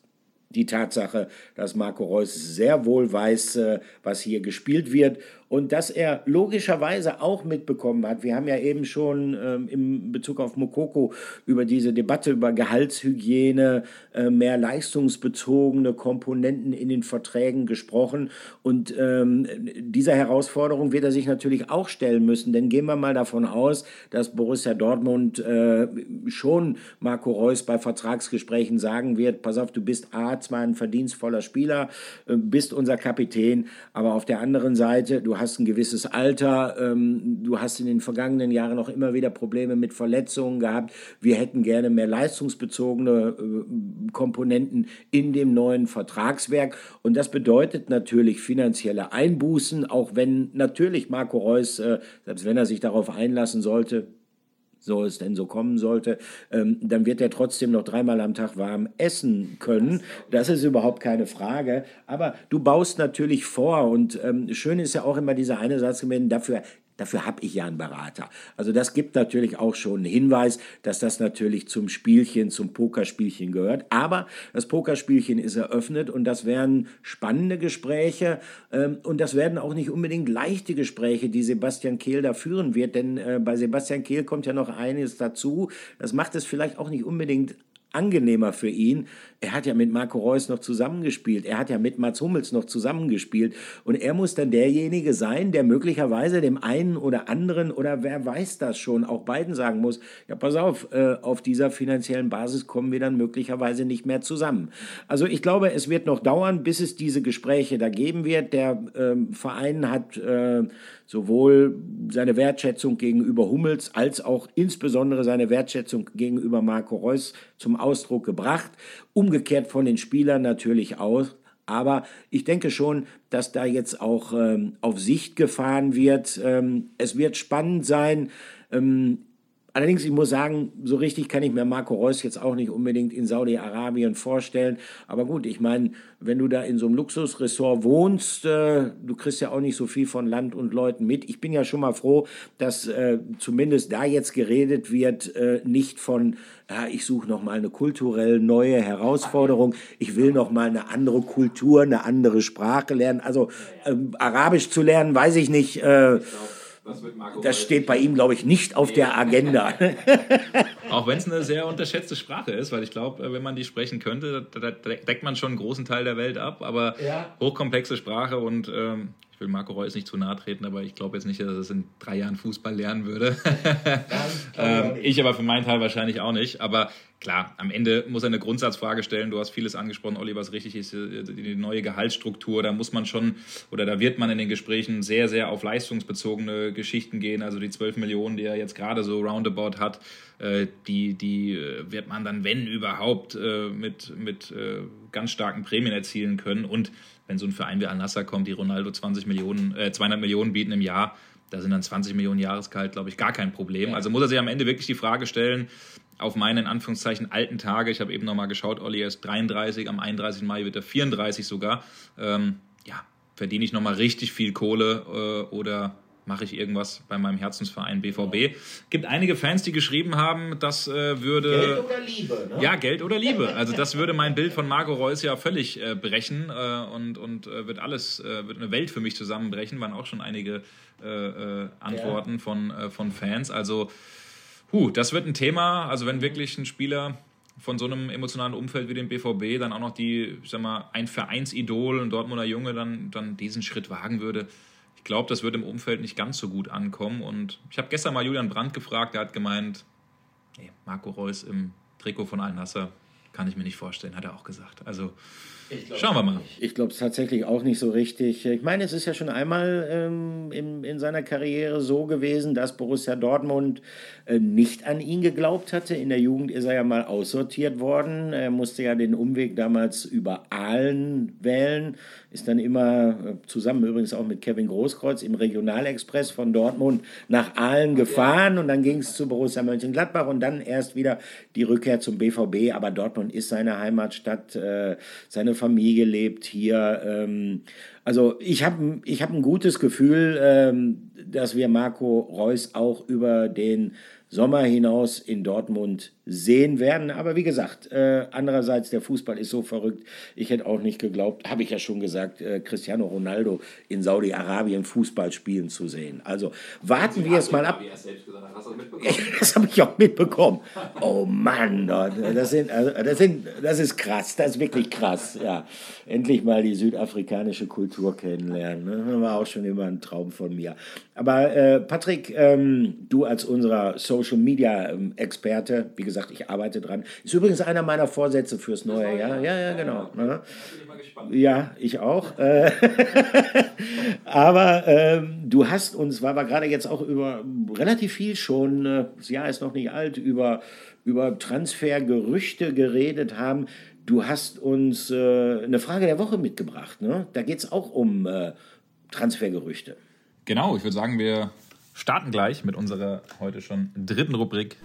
S2: die Tatsache, dass Marco Reus sehr wohl weiß, äh, was hier gespielt wird und dass er logischerweise auch mitbekommen hat. Wir haben ja eben schon ähm, im Bezug auf Mokoko über diese Debatte über Gehaltshygiene, äh, mehr leistungsbezogene Komponenten in den Verträgen gesprochen. Und ähm, dieser Herausforderung wird er sich natürlich auch stellen müssen. Denn gehen wir mal davon aus, dass Borussia Dortmund äh, schon Marco Reus bei Vertragsgesprächen sagen wird, pass auf, du bist A, zwar ein verdienstvoller Spieler, äh, bist unser Kapitän, aber auf der anderen Seite, du hast ein gewisses Alter, ähm, du hast in den vergangenen Jahren auch immer wieder Probleme mit Verletzungen gehabt. Wir hätten gerne mehr leistungsbezogene äh, Komponenten in dem neuen Vertragswerk. Und das bedeutet natürlich finanzielle Einbußen, auch wenn natürlich Marco Reus, äh, selbst wenn er sich darauf einlassen sollte, so es denn so kommen sollte, ähm, dann wird er trotzdem noch dreimal am Tag warm essen können. Das ist überhaupt keine Frage. Aber du baust natürlich vor und ähm, schön ist ja auch immer dieser eine Satz gewesen, dafür Dafür habe ich ja einen Berater. Also das gibt natürlich auch schon einen Hinweis, dass das natürlich zum Spielchen, zum Pokerspielchen gehört. Aber das Pokerspielchen ist eröffnet und das werden spannende Gespräche ähm, und das werden auch nicht unbedingt leichte Gespräche, die Sebastian Kehl da führen wird. Denn äh, bei Sebastian Kehl kommt ja noch eines dazu. Das macht es vielleicht auch nicht unbedingt angenehmer für ihn. Er hat ja mit Marco Reus noch zusammengespielt. Er hat ja mit Mats Hummels noch zusammengespielt. Und er muss dann derjenige sein, der möglicherweise dem einen oder anderen oder wer weiß das schon, auch beiden sagen muss, ja, pass auf, äh, auf dieser finanziellen Basis kommen wir dann möglicherweise nicht mehr zusammen. Also ich glaube, es wird noch dauern, bis es diese Gespräche da geben wird. Der äh, Verein hat äh, sowohl seine Wertschätzung gegenüber Hummels als auch insbesondere seine Wertschätzung gegenüber Marco Reus zum Ausdruck gebracht. Umgekehrt von den Spielern natürlich auch. Aber ich denke schon, dass da jetzt auch ähm, auf Sicht gefahren wird. Ähm, es wird spannend sein. Ähm, Allerdings, ich muss sagen, so richtig kann ich mir Marco Reus jetzt auch nicht unbedingt in Saudi-Arabien vorstellen. Aber gut, ich meine, wenn du da in so einem Luxusressort wohnst, äh, du kriegst ja auch nicht so viel von Land und Leuten mit. Ich bin ja schon mal froh, dass äh, zumindest da jetzt geredet wird, äh, nicht von, ja, ich suche noch mal eine kulturell neue Herausforderung, ich will noch mal eine andere Kultur, eine andere Sprache lernen. Also ähm, Arabisch zu lernen, weiß ich nicht. Äh, das steht bei ihm, glaube ich, nicht auf nee. der Agenda.
S3: Auch wenn es eine sehr unterschätzte Sprache ist, weil ich glaube, äh, wenn man die sprechen könnte, da, deckt man schon einen großen Teil der Welt ab. Aber ja. hochkomplexe Sprache und ähm, will Marco Reus nicht zu nahe treten, aber ich glaube jetzt nicht, dass er es in drei Jahren Fußball lernen würde. ähm, ich aber für meinen Teil wahrscheinlich auch nicht. Aber klar, am Ende muss er eine Grundsatzfrage stellen. Du hast vieles angesprochen, Olli, was richtig ist, äh, die neue Gehaltsstruktur. Da muss man schon, oder da wird man in den Gesprächen sehr, sehr auf leistungsbezogene Geschichten gehen. Also die 12 Millionen, die er jetzt gerade so roundabout hat, äh, die, die äh, wird man dann, wenn überhaupt, mit, mit ganz starken Prämien erzielen können. Und wenn so ein Verein wie Al-Nassr kommt, die Ronaldo 20 Millionen, äh, 200 Millionen bieten im Jahr, da sind dann 20 Millionen Jahresgehalt, glaube ich, gar kein Problem. Also muss er sich am Ende wirklich die Frage stellen, auf meinen Anführungszeichen alten Tage, ich habe eben nochmal geschaut, Olli ist 33, am 31. Mai wird er 34 sogar. Ähm, ja, verdiene ich nochmal richtig viel Kohle äh, oder mache ich irgendwas bei meinem Herzensverein BVB. Gibt einige Fans, die geschrieben haben, das äh, würde.
S2: Geld oder Liebe, ne?
S3: Ja, Geld oder Liebe. Also das würde mein Bild von Marco Reus ja völlig äh, brechen äh, und, und äh, wird alles, äh, wird eine Welt für mich zusammenbrechen, waren auch schon einige äh, Antworten ja. von, von Fans. Also, huh, das wird ein Thema. Also wenn wirklich ein Spieler von so einem emotionalen Umfeld wie dem BVB dann auch noch die, ich sag mal, ein Vereinsidol, ein Dortmunder Junge dann, dann diesen Schritt wagen würde. Ich glaube, das wird im Umfeld nicht ganz so gut ankommen. Und ich habe gestern mal Julian Brandt gefragt, der hat gemeint, nee, Marco Reus im Trikot von Al-Nasser kann ich mir nicht vorstellen, hat er auch gesagt. Also Schauen wir mal.
S2: Ich glaube es tatsächlich auch nicht so richtig. Ich meine, es ist ja schon einmal ähm, in, in seiner Karriere so gewesen, dass Borussia Dortmund äh, nicht an ihn geglaubt hatte. In der Jugend ist er ja mal aussortiert worden. Er musste ja den Umweg damals über Aalen wählen. Ist dann immer äh, zusammen übrigens auch mit Kevin Großkreuz im Regionalexpress von Dortmund nach Aalen gefahren. Und dann ging es zu Borussia Mönchengladbach und dann erst wieder die Rückkehr zum BVB. Aber Dortmund ist seine Heimatstadt. Äh, seine Familie lebt hier. Ähm, also ich habe ich hab ein gutes Gefühl, ähm, dass wir Marco Reus auch über den Sommer hinaus in Dortmund sehen werden. Aber wie gesagt, äh, andererseits, der Fußball ist so verrückt. Ich hätte auch nicht geglaubt, habe ich ja schon gesagt, äh, Cristiano Ronaldo in Saudi-Arabien Fußball spielen zu sehen. Also warten wir es mal ab. Das habe ich auch mitbekommen. Oh Mann, das, sind, also, das, sind, das ist krass, das ist wirklich krass. Ja, endlich mal die südafrikanische Kultur kennenlernen. Ne? Das war auch schon immer ein Traum von mir. Aber äh, Patrick, ähm, du als unserer Social Media ähm, Experte, wie gesagt, ich arbeite dran. Ist übrigens einer meiner Vorsätze fürs neue Jahr. Ja, ja, genau. Ja, ja ich auch. Äh, aber ähm, du hast uns, weil wir gerade jetzt auch über relativ viel schon, äh, das Jahr ist noch nicht alt, über, über Transfergerüchte geredet haben. Du hast uns äh, eine Frage der Woche mitgebracht. Ne? Da geht es auch um äh, Transfergerüchte.
S3: Genau, ich würde sagen, wir starten gleich mit unserer heute schon dritten Rubrik.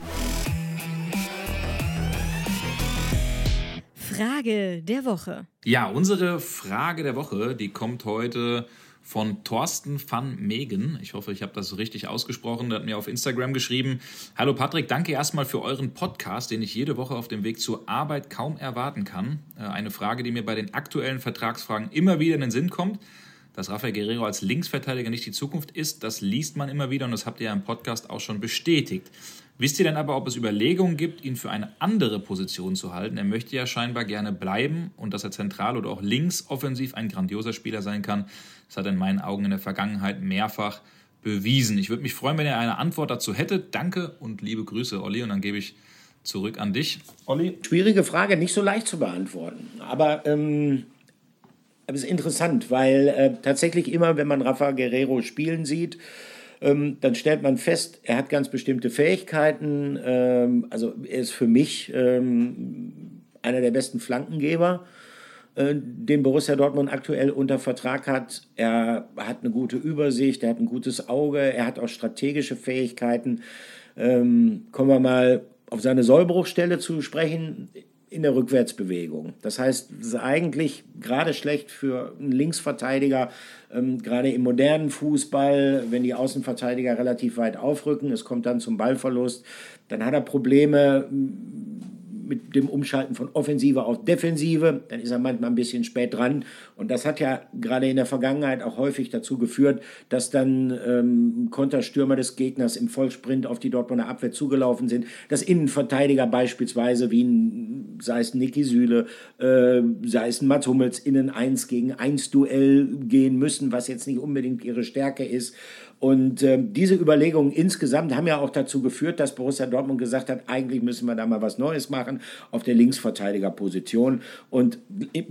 S4: Frage der Woche.
S3: Ja, unsere Frage der Woche, die kommt heute von Thorsten van Megen. Ich hoffe, ich habe das richtig ausgesprochen. Der hat mir auf Instagram geschrieben. Hallo Patrick, danke erstmal für euren Podcast, den ich jede Woche auf dem Weg zur Arbeit kaum erwarten kann. Äh, eine Frage, die mir bei den aktuellen Vertragsfragen immer wieder in den Sinn kommt. Dass Rafael Guerrero als Linksverteidiger nicht die Zukunft ist, das liest man immer wieder und das habt ihr ja im Podcast auch schon bestätigt. Wisst ihr denn aber, ob es Überlegungen gibt, ihn für eine andere Position zu halten? Er möchte ja scheinbar gerne bleiben und dass er zentral oder auch links offensiv ein grandioser Spieler sein kann. Das hat er in meinen Augen in der Vergangenheit mehrfach bewiesen. Ich würde mich freuen, wenn ihr eine Antwort dazu hättet. Danke und liebe Grüße, Olli. Und dann gebe ich zurück an dich. Olli?
S2: Schwierige Frage, nicht so leicht zu beantworten. Aber ähm, es ist interessant, weil äh, tatsächlich immer, wenn man Rafa Guerrero spielen sieht, ähm, dann stellt man fest, er hat ganz bestimmte Fähigkeiten. Ähm, also er ist für mich ähm, einer der besten Flankengeber, äh, den Borussia Dortmund aktuell unter Vertrag hat. Er hat eine gute Übersicht, er hat ein gutes Auge, er hat auch strategische Fähigkeiten. Ähm, kommen wir mal auf seine Sollbruchstelle zu sprechen in der Rückwärtsbewegung. Das heißt, es ist eigentlich gerade schlecht für einen Linksverteidiger, ähm, gerade im modernen Fußball, wenn die Außenverteidiger relativ weit aufrücken, es kommt dann zum Ballverlust, dann hat er Probleme mit dem Umschalten von Offensive auf Defensive, dann ist er manchmal ein bisschen spät dran. Und das hat ja gerade in der Vergangenheit auch häufig dazu geführt, dass dann ähm, Konterstürmer des Gegners im Vollsprint auf die Dortmunder Abwehr zugelaufen sind, dass Innenverteidiger beispielsweise, wie ein, sei es Niki Süle, äh, sei es Mats Hummels, in ein 1 gegen 1 Duell gehen müssen, was jetzt nicht unbedingt ihre Stärke ist. Und äh, diese Überlegungen insgesamt haben ja auch dazu geführt, dass Borussia Dortmund gesagt hat, eigentlich müssen wir da mal was Neues machen auf der Linksverteidigerposition. Und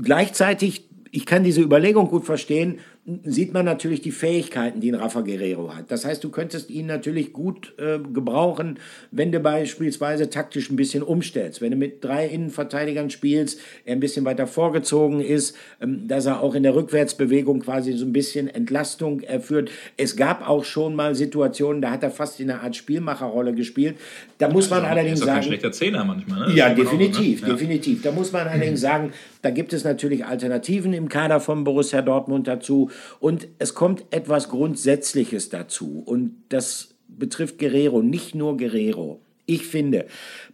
S2: gleichzeitig, ich kann diese Überlegung gut verstehen, sieht man natürlich die Fähigkeiten, die ein Rafa Guerrero hat. Das heißt, du könntest ihn natürlich gut äh, gebrauchen, wenn du beispielsweise taktisch ein bisschen umstellst. Wenn du mit drei Innenverteidigern spielst, er ein bisschen weiter vorgezogen ist, ähm, dass er auch in der Rückwärtsbewegung quasi so ein bisschen Entlastung erführt. Es gab auch schon mal Situationen, da hat er fast in einer Art Spielmacherrolle gespielt. Da muss man allerdings
S3: ist
S2: sagen.
S3: Ein schlechter Zehner manchmal. Ne?
S2: Ja, definitiv, auch, ne? definitiv. Da muss man allerdings sagen, da gibt es natürlich Alternativen im Kader von Borussia Dortmund dazu. Und es kommt etwas Grundsätzliches dazu. Und das betrifft Guerrero, nicht nur Guerrero. Ich finde,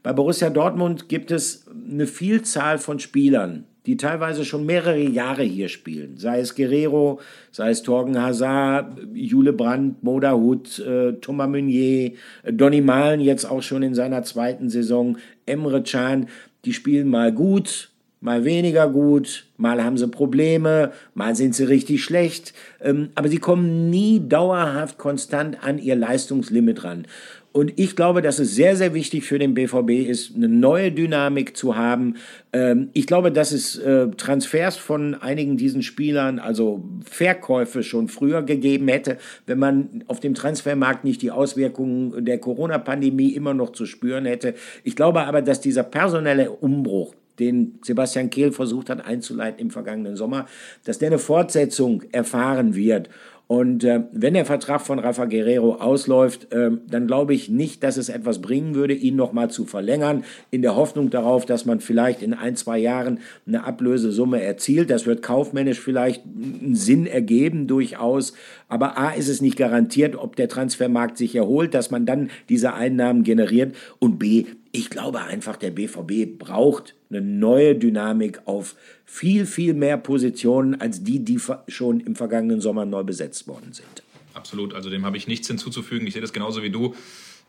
S2: bei Borussia Dortmund gibt es eine Vielzahl von Spielern, die teilweise schon mehrere Jahre hier spielen. Sei es Guerrero, sei es Torgen Hazard, Jule Brandt, Moda Hut, äh, Thomas Meunier, äh, Donny Malen jetzt auch schon in seiner zweiten Saison, Emre Can, die spielen mal gut, mal weniger gut, mal haben sie Probleme, mal sind sie richtig schlecht, ähm, aber sie kommen nie dauerhaft konstant an ihr Leistungslimit ran. Und ich glaube, dass es sehr, sehr wichtig für den BVB ist, eine neue Dynamik zu haben. Ähm, ich glaube, dass es äh, Transfers von einigen diesen Spielern, also Verkäufe schon früher gegeben hätte, wenn man auf dem Transfermarkt nicht die Auswirkungen der Corona-Pandemie immer noch zu spüren hätte. Ich glaube aber, dass dieser personelle Umbruch, den Sebastian Kehl versucht hat einzuleiten im vergangenen Sommer, dass der eine Fortsetzung erfahren wird. Und äh, wenn der Vertrag von Rafa Guerrero ausläuft, äh, dann glaube ich nicht, dass es etwas bringen würde, ihn nochmal zu verlängern, in der Hoffnung darauf, dass man vielleicht in ein, zwei Jahren eine Ablösesumme erzielt. Das wird kaufmännisch vielleicht einen Sinn ergeben, durchaus. Aber A ist es nicht garantiert, ob der Transfermarkt sich erholt, dass man dann diese Einnahmen generiert. Und B, ich glaube einfach, der BVB braucht eine neue Dynamik auf viel, viel mehr Positionen als die, die schon im vergangenen Sommer neu besetzt worden sind.
S3: Absolut, also dem habe ich nichts hinzuzufügen. Ich sehe das genauso wie du.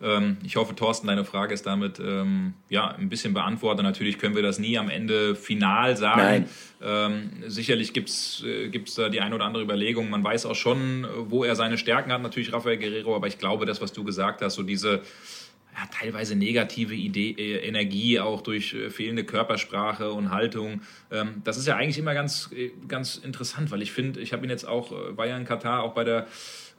S3: Ähm, ich hoffe, Thorsten, deine Frage ist damit ähm, ja, ein bisschen beantwortet. Natürlich können wir das nie am Ende final sagen. Ähm, sicherlich gibt es äh, da die eine oder andere Überlegung. Man weiß auch schon, wo er seine Stärken hat, natürlich Rafael Guerrero, aber ich glaube, das, was du gesagt hast, so diese ja, teilweise negative Idee, äh, Energie auch durch äh, fehlende Körpersprache und Haltung. Ähm, das ist ja eigentlich immer ganz, äh, ganz interessant, weil ich finde, ich habe ihn jetzt auch, war ja in Katar, auch bei der,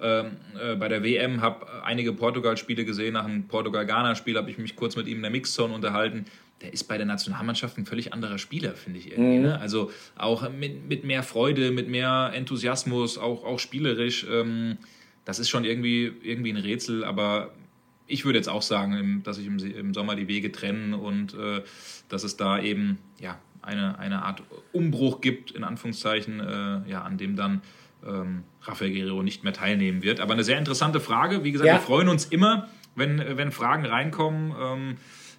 S3: ähm, äh, bei der WM, habe einige Portugal-Spiele gesehen. Nach einem Portugal-Ghana-Spiel habe ich mich kurz mit ihm in der Mixzone unterhalten. Der ist bei der Nationalmannschaft ein völlig anderer Spieler, finde ich irgendwie. Mhm. Ne? Also auch mit, mit mehr Freude, mit mehr Enthusiasmus, auch, auch spielerisch. Ähm, das ist schon irgendwie, irgendwie ein Rätsel, aber ich würde jetzt auch sagen, dass sich im, Sommer die Wege trennen und äh, dass es da eben ja, eine, eine Art Umbruch gibt, in Anführungszeichen, äh, ja, an dem dann ähm, Rafael Guerrero nicht mehr teilnehmen wird. Aber eine sehr interessante Frage. Wie gesagt, ja. wir freuen uns immer, wenn, wenn Fragen reinkommen. Ähm,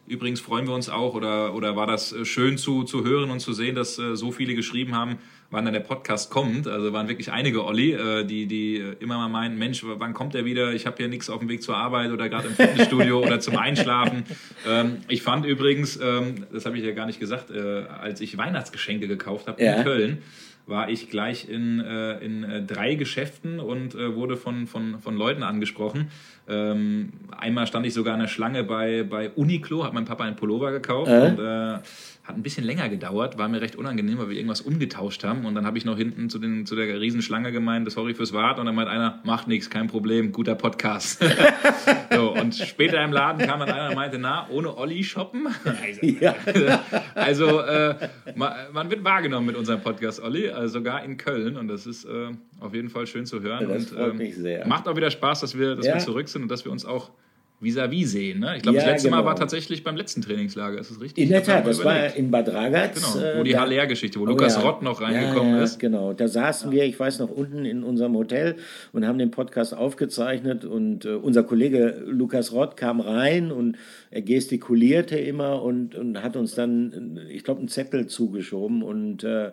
S3: übrigens freuen wir uns auch, oder, oder war das schön zu, zu hören und zu sehen, dass äh, so viele geschrieben haben, wann dann der Podcast kommt. Also waren wirklich einige Olli, äh, die, die immer mal meinen, Mensch, wann kommt er wieder? Ich habe hier nichts auf dem Weg zur Arbeit oder gerade im Fitnessstudio oder zum Einschlafen. Ähm, ich fand übrigens, ähm, das habe ich ja gar nicht gesagt, äh, als ich Weihnachtsgeschenke gekauft habe ja. in Köln, war ich gleich in, äh, in äh, drei Geschäften und äh, wurde von, von, von Leuten angesprochen. Ähm, einmal stand ich sogar in der Schlange bei, bei Uniqlo, hat mein Papa einen Pullover gekauft äh? und äh, hat ein bisschen länger gedauert, war mir recht unangenehm, weil wir irgendwas umgetauscht haben. Und dann habe ich noch hinten zu, den, zu der Riesenschlange gemeint, sorry fürs Warten. Und dann meint einer, macht nichts, kein Problem, guter Podcast. so, und später im Laden kam dann einer und meinte, na, ohne Olli shoppen? ja. also äh, man wird wahrgenommen mit unserem Podcast, Olli, also sogar in Köln. Und das ist äh, auf jeden Fall schön zu hören.
S2: Das
S3: und,
S2: freut ähm, mich sehr.
S3: Macht auch wieder Spaß, dass wir, dass ja. wir zurück sind und dass wir uns auch vis-à-vis -vis sehen. Ne? Ich glaube, ja, das letzte genau. Mal war tatsächlich beim letzten Trainingslager. Ist das richtig?
S2: In der Tat, das war in Bad Ragaz.
S3: Genau, wo äh, die Haller-Geschichte, wo oh, Lukas ja. Rott noch reingekommen ja, ist.
S2: Genau, da saßen wir, ich weiß noch, unten in unserem Hotel und haben den Podcast aufgezeichnet und äh, unser Kollege Lukas Rott kam rein und er gestikulierte immer und, und hat uns dann, ich glaube, einen Zettel zugeschoben und äh,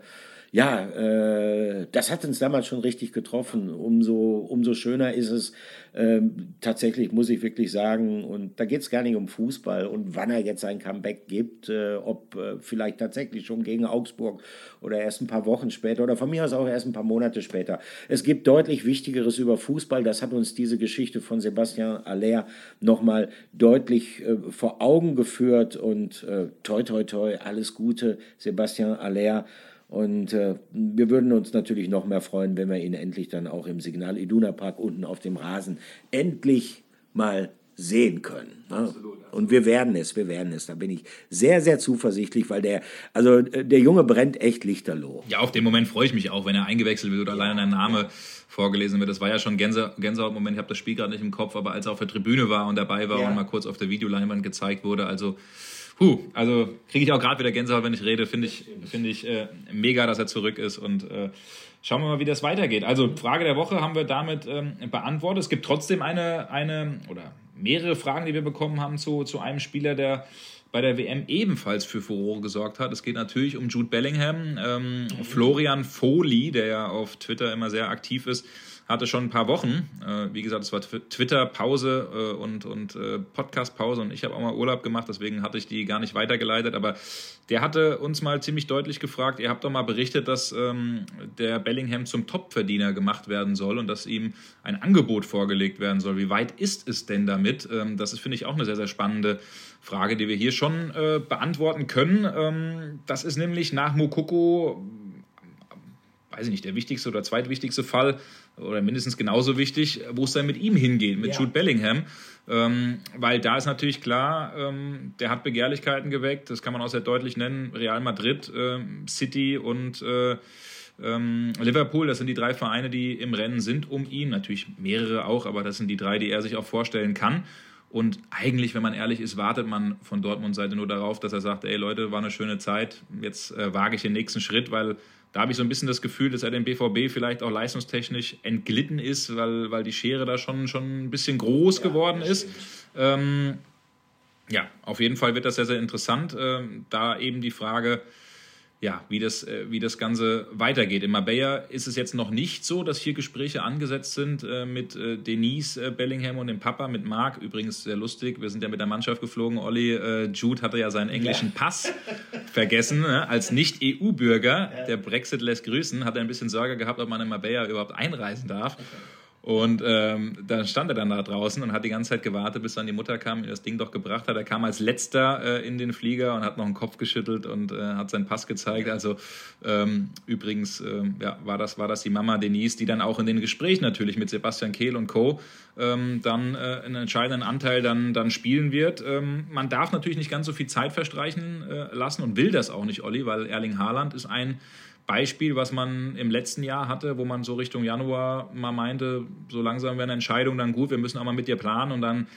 S2: ja, äh, das hat uns damals schon richtig getroffen. Umso, umso schöner ist es, äh, tatsächlich muss ich wirklich sagen, und da geht es gar nicht um Fußball und wann er jetzt sein Comeback gibt, äh, ob äh, vielleicht tatsächlich schon gegen Augsburg oder erst ein paar Wochen später oder von mir aus auch erst ein paar Monate später. Es gibt deutlich Wichtigeres über Fußball. Das hat uns diese Geschichte von Sebastian Aller nochmal deutlich äh, vor Augen geführt und äh, toi, toi, toi, alles Gute, Sebastian Aller. Und äh, wir würden uns natürlich noch mehr freuen, wenn wir ihn endlich dann auch im Signal Iduna Park unten auf dem Rasen endlich mal sehen können. Ne? Absolut, absolut. Und wir werden es, wir werden es. Da bin ich sehr, sehr zuversichtlich, weil der, also äh, der Junge brennt echt lichterloh.
S3: Ja, auf den Moment freue ich mich auch, wenn er eingewechselt wird oder ja. allein ein Name vorgelesen wird. Das war ja schon Gänse, Gänsehaut-Moment. Ich habe das Spiel gerade nicht im Kopf, aber als er auf der Tribüne war und dabei war ja. und mal kurz auf der Videoleinwand gezeigt wurde, also Puh, also kriege ich auch gerade wieder Gänsehaut, wenn ich rede. Finde ich, find ich äh, mega, dass er zurück ist und äh, schauen wir mal, wie das weitergeht. Also Frage der Woche haben wir damit ähm, beantwortet. Es gibt trotzdem eine, eine oder mehrere Fragen, die wir bekommen haben zu, zu einem Spieler, der bei der WM ebenfalls für Furore gesorgt hat. Es geht natürlich um Jude Bellingham. Ähm, Florian Foley, der ja auf Twitter immer sehr aktiv ist, hatte schon ein paar Wochen. Äh, wie gesagt, es war Twitter-Pause äh, und, und äh, Podcast-Pause und ich habe auch mal Urlaub gemacht, deswegen hatte ich die gar nicht weitergeleitet. Aber der hatte uns mal ziemlich deutlich gefragt, ihr habt doch mal berichtet, dass ähm, der Bellingham zum Topverdiener gemacht werden soll und dass ihm ein Angebot vorgelegt werden soll. Wie weit ist es denn damit? Ähm, das ist, finde ich, auch eine sehr, sehr spannende Frage, die wir hier schon äh, beantworten können. Ähm, das ist nämlich nach Mokoko weiß ich nicht, der wichtigste oder zweitwichtigste Fall oder mindestens genauso wichtig, wo es dann mit ihm hingeht, mit ja. Jude Bellingham. Ähm, weil da ist natürlich klar, ähm, der hat Begehrlichkeiten geweckt, das kann man auch sehr deutlich nennen. Real Madrid, äh, City und äh, ähm, Liverpool, das sind die drei Vereine, die im Rennen sind um ihn. Natürlich mehrere auch, aber das sind die drei, die er sich auch vorstellen kann. Und eigentlich, wenn man ehrlich ist, wartet man von Dortmund Seite nur darauf, dass er sagt, ey Leute, war eine schöne Zeit, jetzt äh, wage ich den nächsten Schritt, weil da habe ich so ein bisschen das Gefühl, dass er dem BVB vielleicht auch leistungstechnisch entglitten ist, weil, weil die Schere da schon, schon ein bisschen groß ja, geworden ist. Ähm, ja, auf jeden Fall wird das sehr, sehr interessant. Ähm, da eben die Frage, ja, wie das, äh, wie das Ganze weitergeht. In Marbella ist es jetzt noch nicht so, dass hier Gespräche angesetzt sind äh, mit äh, Denise Bellingham und dem Papa, mit Marc. Übrigens sehr lustig, wir sind ja mit der Mannschaft geflogen. Olli, Jude hatte ja seinen englischen ja. Pass vergessen. Ne? Als Nicht-EU-Bürger, der Brexit lässt grüßen, hat er ein bisschen Sorge gehabt, ob man in Marbella überhaupt einreisen darf. Okay. Und ähm, dann stand er dann da draußen und hat die ganze Zeit gewartet, bis dann die Mutter kam und das Ding doch gebracht hat. Er kam als letzter äh, in den Flieger und hat noch einen Kopf geschüttelt und äh, hat seinen Pass gezeigt. Also ähm, übrigens ähm, ja, war, das, war das die Mama Denise, die dann auch in den Gesprächen natürlich mit Sebastian Kehl und Co. Ähm, dann äh, einen entscheidenden Anteil dann, dann spielen wird. Ähm, man darf natürlich nicht ganz so viel Zeit verstreichen äh, lassen und will das auch nicht, Olli, weil Erling Haaland ist ein Beispiel, was man im letzten Jahr hatte, wo man so Richtung Januar mal meinte, so langsam wäre eine Entscheidung dann gut, wir müssen auch mal mit dir planen und dann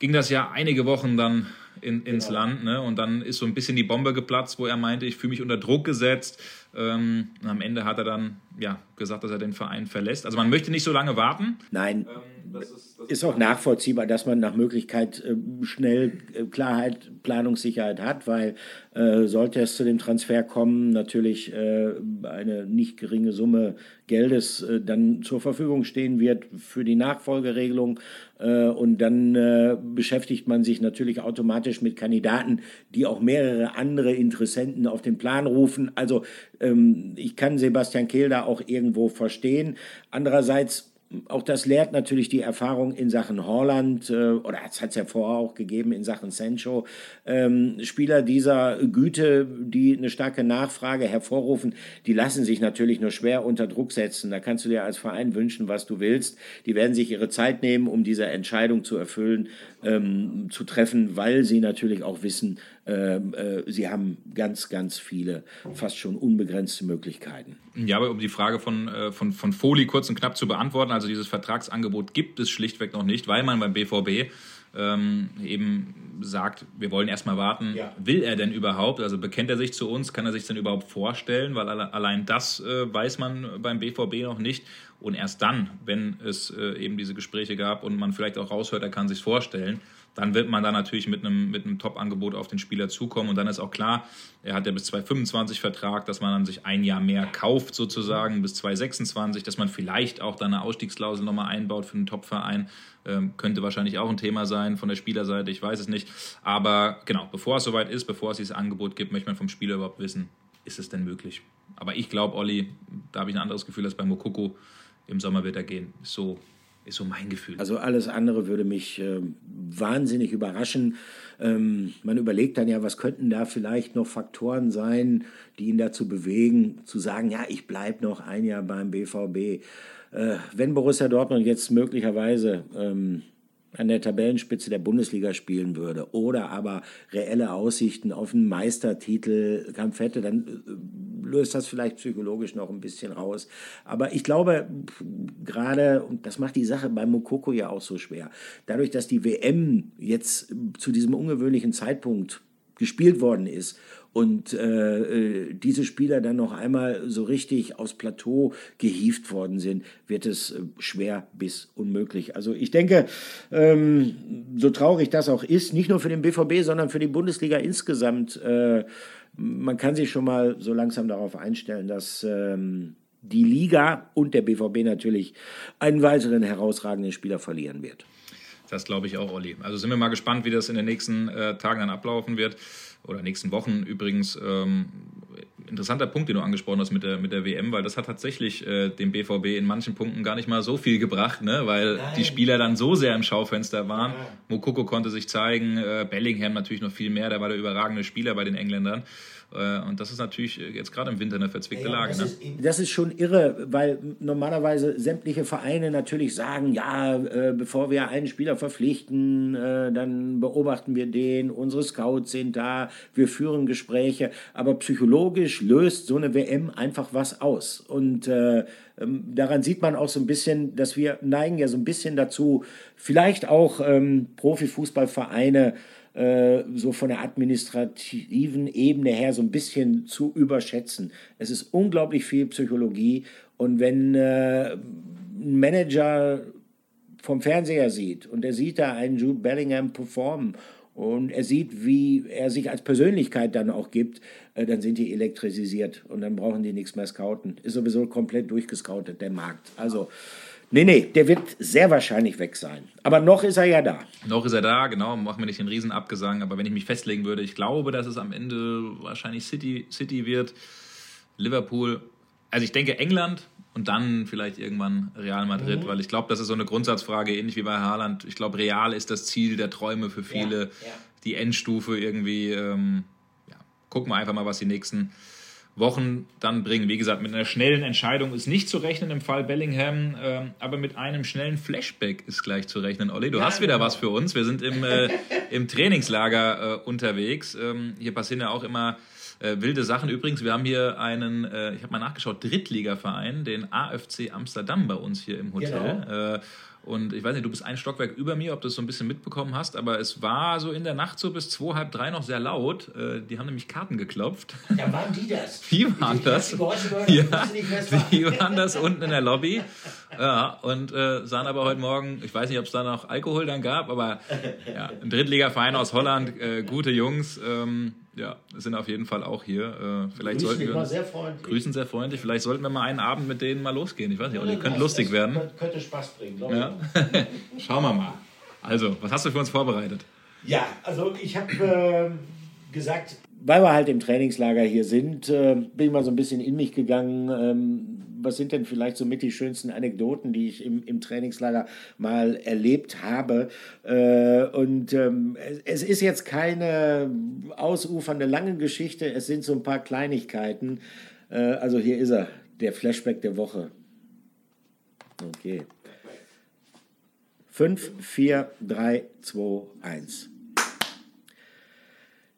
S3: ging das ja einige Wochen dann in, ins genau. Land ne? und dann ist so ein bisschen die Bombe geplatzt, wo er meinte, ich fühle mich unter Druck gesetzt. Ähm, am Ende hat er dann ja, gesagt, dass er den Verein verlässt. Also man möchte nicht so lange warten.
S2: Nein. Ähm, das ist, das ist auch nachvollziehbar, dass man nach Möglichkeit äh, schnell äh, Klarheit, Planungssicherheit hat, weil äh, sollte es zu dem Transfer kommen, natürlich äh, eine nicht geringe Summe Geldes äh, dann zur Verfügung stehen wird für die Nachfolgeregelung. Äh, und dann beschäftigt man sich natürlich automatisch mit Kandidaten, die auch mehrere andere Interessenten auf den Plan rufen. Also ähm, ich kann Sebastian Kehl da auch irgendwo verstehen. Andererseits auch das lehrt natürlich die Erfahrung in Sachen Holland, äh, oder es hat es ja vorher auch gegeben in Sachen Sancho. Ähm, Spieler dieser Güte, die eine starke Nachfrage hervorrufen, die lassen sich natürlich nur schwer unter Druck setzen. Da kannst du dir als Verein wünschen, was du willst. Die werden sich ihre Zeit nehmen, um diese Entscheidung zu erfüllen, ähm, zu treffen, weil sie natürlich auch wissen, ähm, äh, sie haben ganz, ganz viele, fast schon unbegrenzte Möglichkeiten.
S3: Ja, aber um die Frage von, äh, von, von Foli kurz und knapp zu beantworten, also dieses Vertragsangebot gibt es schlichtweg noch nicht, weil man beim BVB ähm, eben sagt, wir wollen erstmal warten, ja. will er denn überhaupt? Also bekennt er sich zu uns, kann er sich denn überhaupt vorstellen? Weil allein das äh, weiß man beim BVB noch nicht. Und erst dann, wenn es äh, eben diese Gespräche gab und man vielleicht auch raushört, er kann sich vorstellen, dann wird man da natürlich mit einem, mit einem Top-Angebot auf den Spieler zukommen. Und dann ist auch klar, er hat ja bis 2025 Vertrag, dass man dann sich ein Jahr mehr kauft sozusagen, bis 2026, dass man vielleicht auch dann eine Ausstiegsklausel nochmal einbaut für einen Top-Verein. Ähm, könnte wahrscheinlich auch ein Thema sein von der Spielerseite, ich weiß es nicht. Aber genau, bevor es soweit ist, bevor es dieses Angebot gibt, möchte man vom Spieler überhaupt wissen, ist es denn möglich? Aber ich glaube, Olli, da habe ich ein anderes Gefühl als bei Mokoko. Im Sommer wird er gehen. So ist so mein Gefühl.
S2: Also alles andere würde mich äh, wahnsinnig überraschen. Ähm, man überlegt dann ja, was könnten da vielleicht noch Faktoren sein, die ihn dazu bewegen, zu sagen, ja, ich bleibe noch ein Jahr beim BVB. Äh, wenn Borussia Dortmund jetzt möglicherweise ähm, an der Tabellenspitze der Bundesliga spielen würde oder aber reelle Aussichten auf einen Meistertitel Kampf hätte, dann äh, löst das vielleicht psychologisch noch ein bisschen raus. Aber ich glaube, gerade, und das macht die Sache bei Mokoko ja auch so schwer, dadurch, dass die WM jetzt zu diesem ungewöhnlichen Zeitpunkt gespielt worden ist und äh, äh, diese Spieler dann noch einmal so richtig aufs Plateau gehievt worden sind, wird es äh, schwer bis unmöglich. Also ich denke, ähm, so traurig das auch ist, nicht nur für den BVB, sondern für die Bundesliga insgesamt, äh, man kann sich schon mal so langsam darauf einstellen, dass ähm, die Liga und der BVB natürlich einen weiteren herausragenden Spieler verlieren wird.
S3: Das glaube ich auch, Olli. Also sind wir mal gespannt, wie das in den nächsten äh, Tagen dann ablaufen wird oder nächsten Wochen übrigens. Ähm, interessanter Punkt, den du angesprochen hast mit der, mit der WM, weil das hat tatsächlich äh, dem BVB in manchen Punkten gar nicht mal so viel gebracht, ne? weil Nein. die Spieler dann so sehr im Schaufenster waren. Ja. Mokoko konnte sich zeigen, äh, Bellingham natürlich noch viel mehr, der war der überragende Spieler bei den Engländern. Äh, und das ist natürlich jetzt gerade im Winter eine verzwickte ja, Lage.
S2: Das,
S3: ne?
S2: ist, das ist schon irre, weil normalerweise sämtliche Vereine natürlich sagen, ja, äh, bevor wir einen Spieler verpflichten, äh, dann beobachten wir den, unsere Scouts sind da, wir führen Gespräche. Aber psychologisch löst so eine WM einfach was aus. Und äh, ähm, daran sieht man auch so ein bisschen, dass wir neigen ja so ein bisschen dazu, vielleicht auch ähm, Profifußballvereine äh, so von der administrativen Ebene her so ein bisschen zu überschätzen. Es ist unglaublich viel Psychologie und wenn äh, ein Manager vom Fernseher sieht und er sieht da einen Jude Bellingham performen und er sieht, wie er sich als Persönlichkeit dann auch gibt, äh, dann sind die elektrisiert und dann brauchen die nichts mehr scouten. Ist sowieso komplett durchgescoutet, der Markt. Also Nee, nee, der wird sehr wahrscheinlich weg sein. Aber noch ist er ja da.
S3: Noch ist er da, genau. Machen wir nicht den Riesenabgesang. Aber wenn ich mich festlegen würde, ich glaube, dass es am Ende wahrscheinlich City, City wird. Liverpool. Also ich denke England und dann vielleicht irgendwann Real Madrid, mhm. weil ich glaube, das ist so eine Grundsatzfrage, ähnlich wie bei Haaland. Ich glaube, Real ist das Ziel der Träume für viele. Ja, ja. Die Endstufe irgendwie. Ähm, ja, gucken wir einfach mal, was die nächsten Wochen dann bringen. Wie gesagt, mit einer schnellen Entscheidung ist nicht zu rechnen im Fall Bellingham, äh, aber mit einem schnellen Flashback ist gleich zu rechnen. Olli, du ja, hast wieder genau. was für uns. Wir sind im, äh, im Trainingslager äh, unterwegs. Ähm, hier passieren ja auch immer äh, wilde Sachen. Übrigens, wir haben hier einen, äh, ich habe mal nachgeschaut, Drittligaverein, den AFC Amsterdam bei uns hier im Hotel. Genau. Und ich weiß nicht, du bist ein Stockwerk über mir, ob du das so ein bisschen mitbekommen hast, aber es war so in der Nacht so bis zwei, halb drei noch sehr laut. Äh, die haben nämlich Karten geklopft.
S2: Ja, waren die das?
S3: Wie waren die, das? Die ja, die waren das unten in der Lobby. Ja, und äh, sahen aber heute Morgen, ich weiß nicht, ob es da noch Alkohol dann gab, aber ja, ein Drittligaverein aus Holland, äh, gute Jungs. Ähm, ja, sind auf jeden Fall auch hier. Äh, vielleicht grüßen sollten wir sehr freundlich. grüßen sehr freundlich. Vielleicht sollten wir mal einen Abend mit denen mal losgehen. Ich weiß nicht, ja, die könnte lustig werden.
S2: Könnte Spaß bringen, glaube
S3: ja. Schauen wir mal. Also, was hast du für uns vorbereitet?
S2: Ja, also ich habe äh, gesagt, weil wir halt im Trainingslager hier sind, äh, bin ich mal so ein bisschen in mich gegangen. Ähm, was sind denn vielleicht so mit die schönsten Anekdoten, die ich im, im Trainingslager mal erlebt habe? Äh, und ähm, es, es ist jetzt keine ausufernde lange Geschichte, es sind so ein paar Kleinigkeiten. Äh, also hier ist er, der Flashback der Woche. Okay. 5, 4, 3, 2, 1.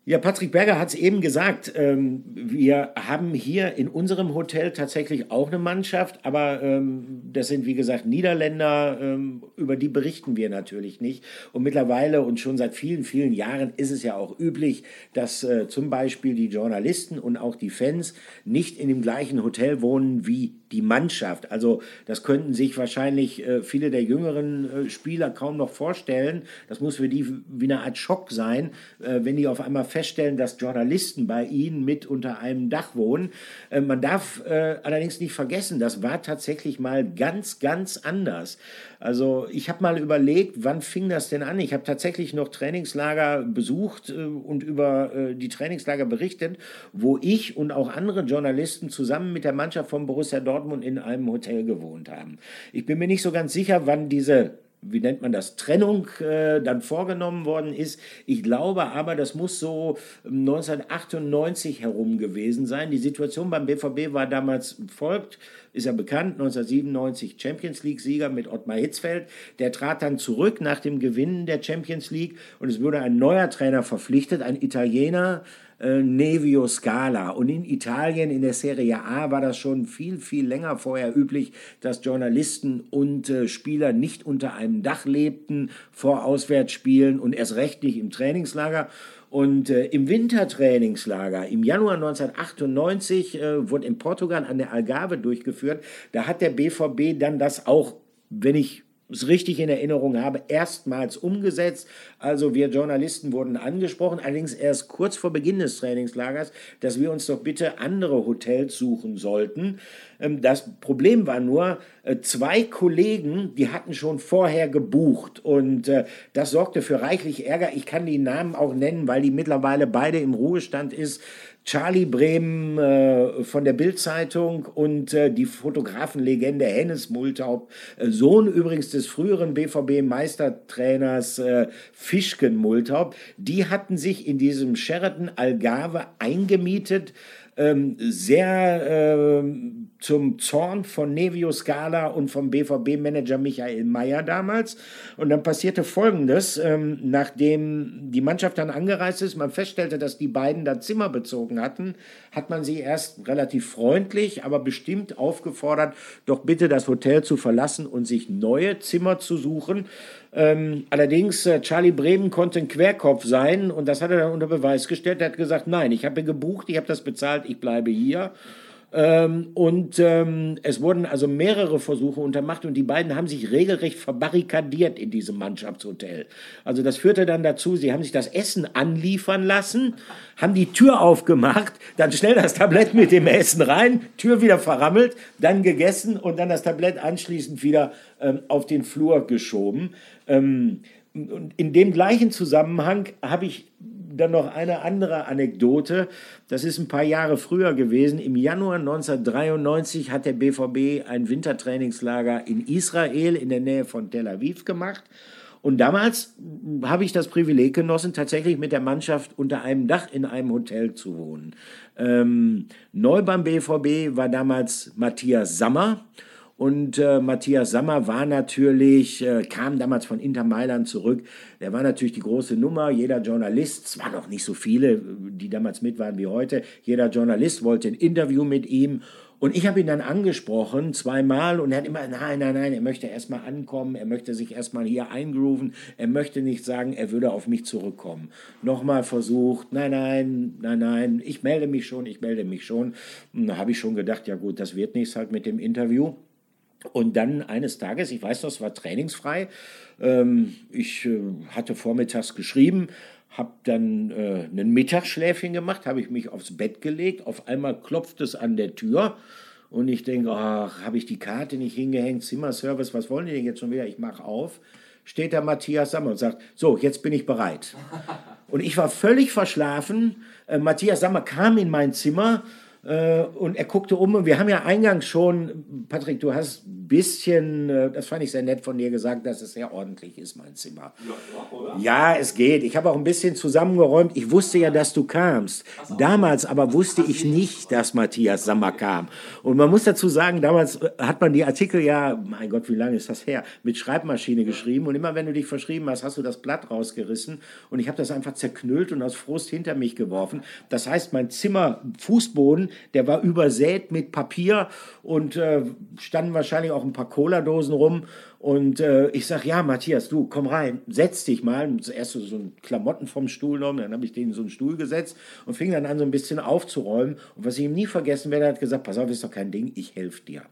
S2: Ja, Patrick Berger hat es eben gesagt. Ähm, wir haben hier in unserem Hotel tatsächlich auch eine Mannschaft, aber ähm, das sind wie gesagt Niederländer, ähm, über die berichten wir natürlich nicht. Und mittlerweile und schon seit vielen, vielen Jahren ist es ja auch üblich, dass äh, zum Beispiel die Journalisten und auch die Fans nicht in dem gleichen Hotel wohnen wie die Mannschaft. Also das könnten sich wahrscheinlich äh, viele der jüngeren äh, Spieler kaum noch vorstellen. Das muss für die wie eine Art Schock sein, äh, wenn die auf einmal feststellen, dass Journalisten bei ihnen mit unter einem Dach wohnen. Äh, man darf äh, allerdings nicht vergessen, das war tatsächlich mal ganz, ganz anders. Also ich habe mal überlegt, wann fing das denn an? Ich habe tatsächlich noch Trainingslager besucht äh, und über die Trainingslager berichtet, wo ich und auch andere Journalisten zusammen mit der Mannschaft von Borussia Dortmund in einem Hotel gewohnt haben. Ich bin mir nicht so ganz sicher, wann diese wie nennt man das, Trennung äh, dann vorgenommen worden ist. Ich glaube aber, das muss so 1998 herum gewesen sein. Die Situation beim BVB war damals folgt ist ja bekannt, 1997 Champions League-Sieger mit Ottmar Hitzfeld. Der trat dann zurück nach dem Gewinnen der Champions League und es wurde ein neuer Trainer verpflichtet, ein Italiener, äh, Nevio Scala. Und in Italien, in der Serie A, war das schon viel, viel länger vorher üblich, dass Journalisten und äh, Spieler nicht unter einem Dach lebten vor Auswärtsspielen und erst recht nicht im Trainingslager. Und äh, im Wintertrainingslager im Januar 1998 äh, wurde in Portugal an der Algarve durchgeführt. Da hat der BVB dann das auch, wenn ich es richtig in Erinnerung habe, erstmals umgesetzt. Also wir Journalisten wurden angesprochen, allerdings erst kurz vor Beginn des Trainingslagers, dass wir uns doch bitte andere Hotels suchen sollten. Ähm, das Problem war nur, äh, zwei Kollegen, die hatten schon vorher gebucht und äh, das sorgte für reichlich Ärger. Ich kann die Namen auch nennen, weil die mittlerweile beide im Ruhestand ist. Charlie Bremen äh, von der Bildzeitung und äh, die Fotografenlegende Hennes Multaup, äh, Sohn übrigens des früheren BVB-Meistertrainers äh, Fischken Multaup, die hatten sich in diesem Sheraton Algarve eingemietet ähm, sehr ähm, zum Zorn von Nevio Scala und vom BVB-Manager Michael Mayer damals. Und dann passierte Folgendes, ähm, nachdem die Mannschaft dann angereist ist, man feststellte, dass die beiden da Zimmer bezogen hatten, hat man sie erst relativ freundlich, aber bestimmt aufgefordert, doch bitte das Hotel zu verlassen und sich neue Zimmer zu suchen. Ähm, allerdings, äh, Charlie Bremen konnte ein Querkopf sein und das hat er dann unter Beweis gestellt. Er hat gesagt, nein, ich habe gebucht, ich habe das bezahlt, ich bleibe hier. Ähm, und ähm, es wurden also mehrere Versuche untermacht und die beiden haben sich regelrecht verbarrikadiert in diesem Mannschaftshotel. Also das führte dann dazu, sie haben sich das Essen anliefern lassen, haben die Tür aufgemacht, dann schnell das Tablett mit dem Essen rein, Tür wieder verrammelt, dann gegessen und dann das Tablett anschließend wieder ähm, auf den Flur geschoben. Ähm, und in dem gleichen Zusammenhang habe ich dann noch eine andere Anekdote. Das ist ein paar Jahre früher gewesen. Im Januar 1993 hat der BVB ein Wintertrainingslager in Israel in der Nähe von Tel Aviv gemacht. Und damals habe ich das Privileg genossen, tatsächlich mit der Mannschaft unter einem Dach in einem Hotel zu wohnen. Ähm, neu beim BVB war damals Matthias Sammer. Und äh, Matthias Sammer war natürlich, äh, kam damals von Inter Mailand zurück. Der war natürlich die große Nummer. Jeder Journalist, es waren noch nicht so viele, die damals mit waren wie heute, jeder Journalist wollte ein Interview mit ihm. Und ich habe ihn dann angesprochen, zweimal, und er hat immer, nein, nein, nein, er möchte erstmal ankommen, er möchte sich erstmal hier eingrooven, er möchte nicht sagen, er würde auf mich zurückkommen. Nochmal versucht, nein, nein, nein, nein, ich melde mich schon, ich melde mich schon. Und da habe ich schon gedacht, ja gut, das wird nichts halt mit dem Interview. Und dann eines Tages, ich weiß noch, es war trainingsfrei, ähm, ich äh, hatte vormittags geschrieben, habe dann äh, ein Mittagsschläfchen gemacht, habe ich mich aufs Bett gelegt, auf einmal klopft es an der Tür und ich denke, ach, habe ich die Karte nicht hingehängt, Zimmerservice, was wollen die denn jetzt schon wieder? Ich mache auf, steht da Matthias Sammer und sagt, so, jetzt bin ich bereit. Und ich war völlig verschlafen. Äh, Matthias Sammer kam in mein Zimmer und er guckte um und wir haben ja eingangs schon, Patrick, du hast ein bisschen, äh, das fand ich sehr nett von dir gesagt, dass es sehr ordentlich ist, mein Zimmer. Ja, ja es geht. Ich habe auch ein bisschen zusammengeräumt. Ich wusste ja, dass du kamst. Damals aber wusste ich nicht, dass Matthias Sammer kam. Und man muss dazu sagen, damals äh, hat man die Artikel ja, mein Gott, wie lange ist das her, mit Schreibmaschine geschrieben. Und immer wenn du dich verschrieben hast, hast du das Blatt rausgerissen. Und ich habe das einfach zerknüllt und aus Frust hinter mich geworfen. Das heißt, mein Zimmer, Fußboden, der war übersät mit Papier und äh, standen wahrscheinlich auch ein paar Cola-Dosen rum. Und äh, ich sage, ja, Matthias, du, komm rein, setz dich mal. Zuerst so, so Klamotten vom Stuhl genommen, dann habe ich den in so einen Stuhl gesetzt und fing dann an, so ein bisschen aufzuräumen. Und was ich ihm nie vergessen werde, hat gesagt, pass auf, ist doch kein Ding, ich helfe dir.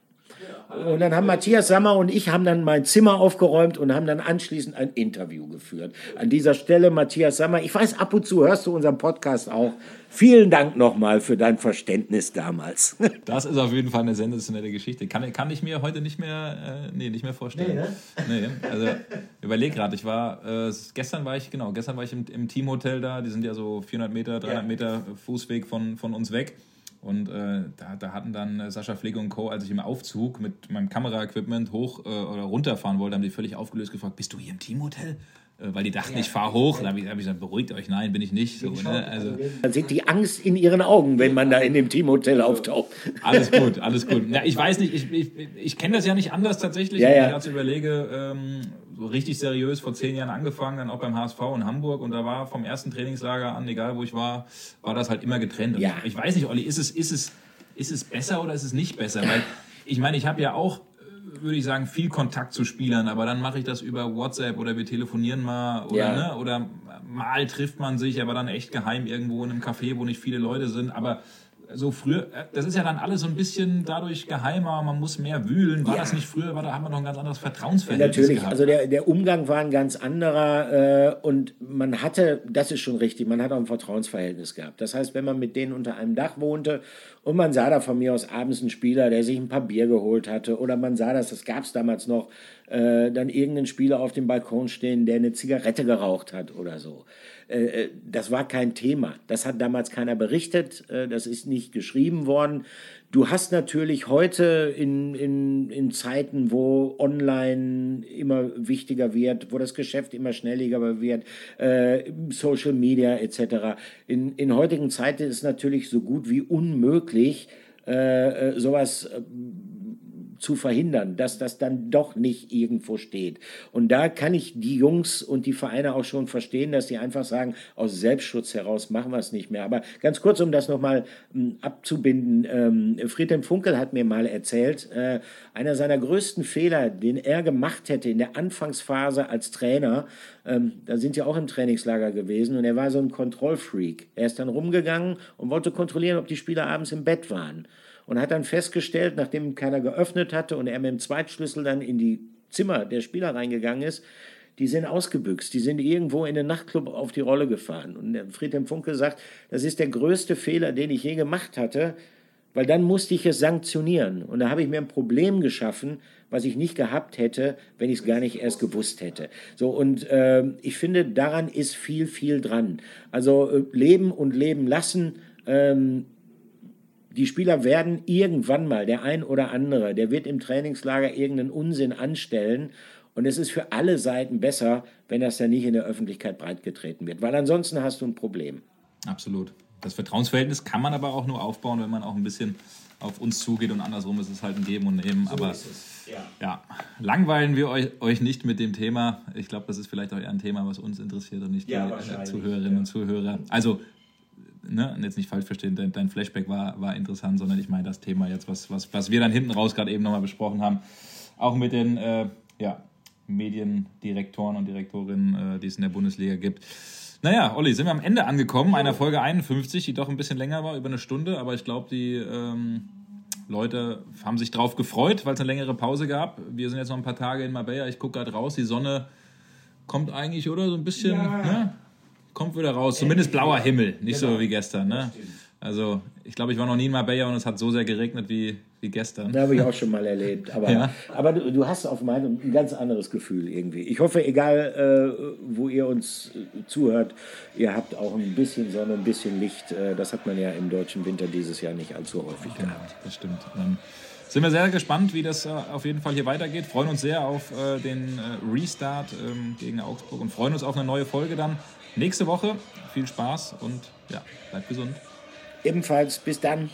S2: Und dann haben Matthias Sammer und ich haben dann mein Zimmer aufgeräumt und haben dann anschließend ein Interview geführt. An dieser Stelle, Matthias Sammer, ich weiß, ab und zu hörst du unseren Podcast auch. Vielen Dank nochmal für dein Verständnis damals.
S3: Das ist auf jeden Fall eine sensationelle Geschichte. Kann, kann ich mir heute nicht mehr, äh, nee, nicht mehr vorstellen. Nee, ne? nee also überleg gerade, ich war, äh, gestern war ich, genau, gestern war ich im, im Teamhotel da, die sind ja so 400 Meter, 300 ja. Meter Fußweg von, von uns weg. Und äh, da, da, hatten dann äh, Sascha Pflege und Co., als ich im Aufzug mit meinem Kameraequipment hoch äh, oder runterfahren wollte, haben die völlig aufgelöst gefragt, bist du hier im Teamhotel? Äh, weil die dachten, ja. ich fahre hoch. Dann habe ich, hab ich, gesagt, beruhigt euch, nein, bin ich nicht. So, ne?
S2: also, man sieht die Angst in ihren Augen, wenn man da in dem Teamhotel auftaucht.
S3: Alles gut, alles gut. Ja, ich weiß nicht, ich, ich, ich kenne das ja nicht anders tatsächlich. Ja, wenn ich jetzt überlege, ähm, so richtig seriös vor zehn Jahren angefangen, dann auch beim HSV in Hamburg und da war vom ersten Trainingslager an, egal wo ich war, war das halt immer getrennt. Ja. Ich weiß nicht, Olli, ist es, ist, es, ist es besser oder ist es nicht besser? Weil ich meine, ich habe ja auch würde ich sagen, viel Kontakt zu Spielern, aber dann mache ich das über WhatsApp oder wir telefonieren mal oder, ja. ne, oder mal trifft man sich, aber dann echt geheim irgendwo in einem Café, wo nicht viele Leute sind. Aber so früher, äh, das ist ja dann alles so ein bisschen dadurch geheimer, man muss mehr wühlen. War ja. das nicht früher, war, da haben wir noch ein ganz anderes Vertrauensverhältnis
S2: Natürlich,
S3: gehabt.
S2: also der, der Umgang war ein ganz anderer äh, und man hatte, das ist schon richtig, man hat auch ein Vertrauensverhältnis gehabt. Das heißt, wenn man mit denen unter einem Dach wohnte und man sah da von mir aus abends einen Spieler, der sich ein paar Bier geholt hatte oder man sah das, das gab es damals noch, äh, dann irgendeinen Spieler auf dem Balkon stehen, der eine Zigarette geraucht hat oder so. Äh, äh, das war kein Thema. Das hat damals keiner berichtet, äh, das ist nicht geschrieben worden. Du hast natürlich heute in, in, in Zeiten, wo online immer wichtiger wird, wo das Geschäft immer schnelliger wird, äh, Social Media etc. In, in heutigen Zeiten ist natürlich so gut wie unmöglich, äh, sowas zu verhindern, dass das dann doch nicht irgendwo steht. Und da kann ich die Jungs und die Vereine auch schon verstehen, dass sie einfach sagen, aus Selbstschutz heraus machen wir es nicht mehr. Aber ganz kurz, um das nochmal hm, abzubinden, ähm, Friedhelm Funkel hat mir mal erzählt, äh, einer seiner größten Fehler, den er gemacht hätte in der Anfangsphase als Trainer, ähm, da sind ja auch im Trainingslager gewesen und er war so ein Kontrollfreak. Er ist dann rumgegangen und wollte kontrollieren, ob die Spieler abends im Bett waren und hat dann festgestellt, nachdem keiner geöffnet hatte und er mit dem Zweitschlüssel dann in die Zimmer der Spieler reingegangen ist, die sind ausgebüxt, die sind irgendwo in den Nachtclub auf die Rolle gefahren. Und Friedhelm Funke sagt, das ist der größte Fehler, den ich je gemacht hatte, weil dann musste ich es sanktionieren. Und da habe ich mir ein Problem geschaffen, was ich nicht gehabt hätte, wenn ich es gar nicht erst gewusst hätte. So, und äh, ich finde, daran ist viel, viel dran. Also äh, leben und leben lassen. Ähm, die Spieler werden irgendwann mal, der ein oder andere, der wird im Trainingslager irgendeinen Unsinn anstellen. Und es ist für alle Seiten besser, wenn das dann nicht in der Öffentlichkeit breitgetreten wird, weil ansonsten hast du ein Problem.
S3: Absolut. Das Vertrauensverhältnis kann man aber auch nur aufbauen, wenn man auch ein bisschen auf uns zugeht und andersrum ist es halt ein Geben und Nehmen. So aber ja. ja. langweilen wir euch, euch, nicht mit dem Thema. Ich glaube, das ist vielleicht auch eher ein Thema, was uns interessiert und nicht ja, die äh, Zuhörerinnen ja. und Zuhörer. Also ne, jetzt nicht falsch verstehen, dein, dein, Flashback war, war interessant, sondern ich meine das Thema jetzt, was, was, was wir dann hinten raus gerade eben nochmal besprochen haben, auch mit den äh, ja, Mediendirektoren und Direktorinnen, äh, die es in der Bundesliga gibt. Naja, Olli, sind wir am Ende angekommen, einer Folge 51, die doch ein bisschen länger war, über eine Stunde, aber ich glaube, die ähm, Leute haben sich drauf gefreut, weil es eine längere Pause gab. Wir sind jetzt noch ein paar Tage in Marbella, ich gucke gerade raus, die Sonne kommt eigentlich, oder? So ein bisschen. Ja. Ne? Kommt wieder raus. Zumindest blauer Himmel, nicht genau. so wie gestern. Ne? Also ich glaube, ich war noch nie in Marbella und es hat so sehr geregnet wie, wie gestern.
S2: Da habe ich auch schon mal erlebt. Aber, ja. aber du, du, hast auf meinem ein ganz anderes Gefühl irgendwie. Ich hoffe, egal äh, wo ihr uns äh, zuhört, ihr habt auch ein bisschen Sonne, ein bisschen Licht. Äh, das hat man ja im deutschen Winter dieses Jahr nicht allzu häufig genau, gehabt.
S3: Das stimmt. Dann sind wir sehr gespannt, wie das äh, auf jeden Fall hier weitergeht. Freuen uns sehr auf äh, den äh, Restart ähm, gegen Augsburg und freuen uns auf eine neue Folge dann nächste Woche. Viel Spaß und ja, bleibt gesund.
S2: Ebenfalls, bis dann.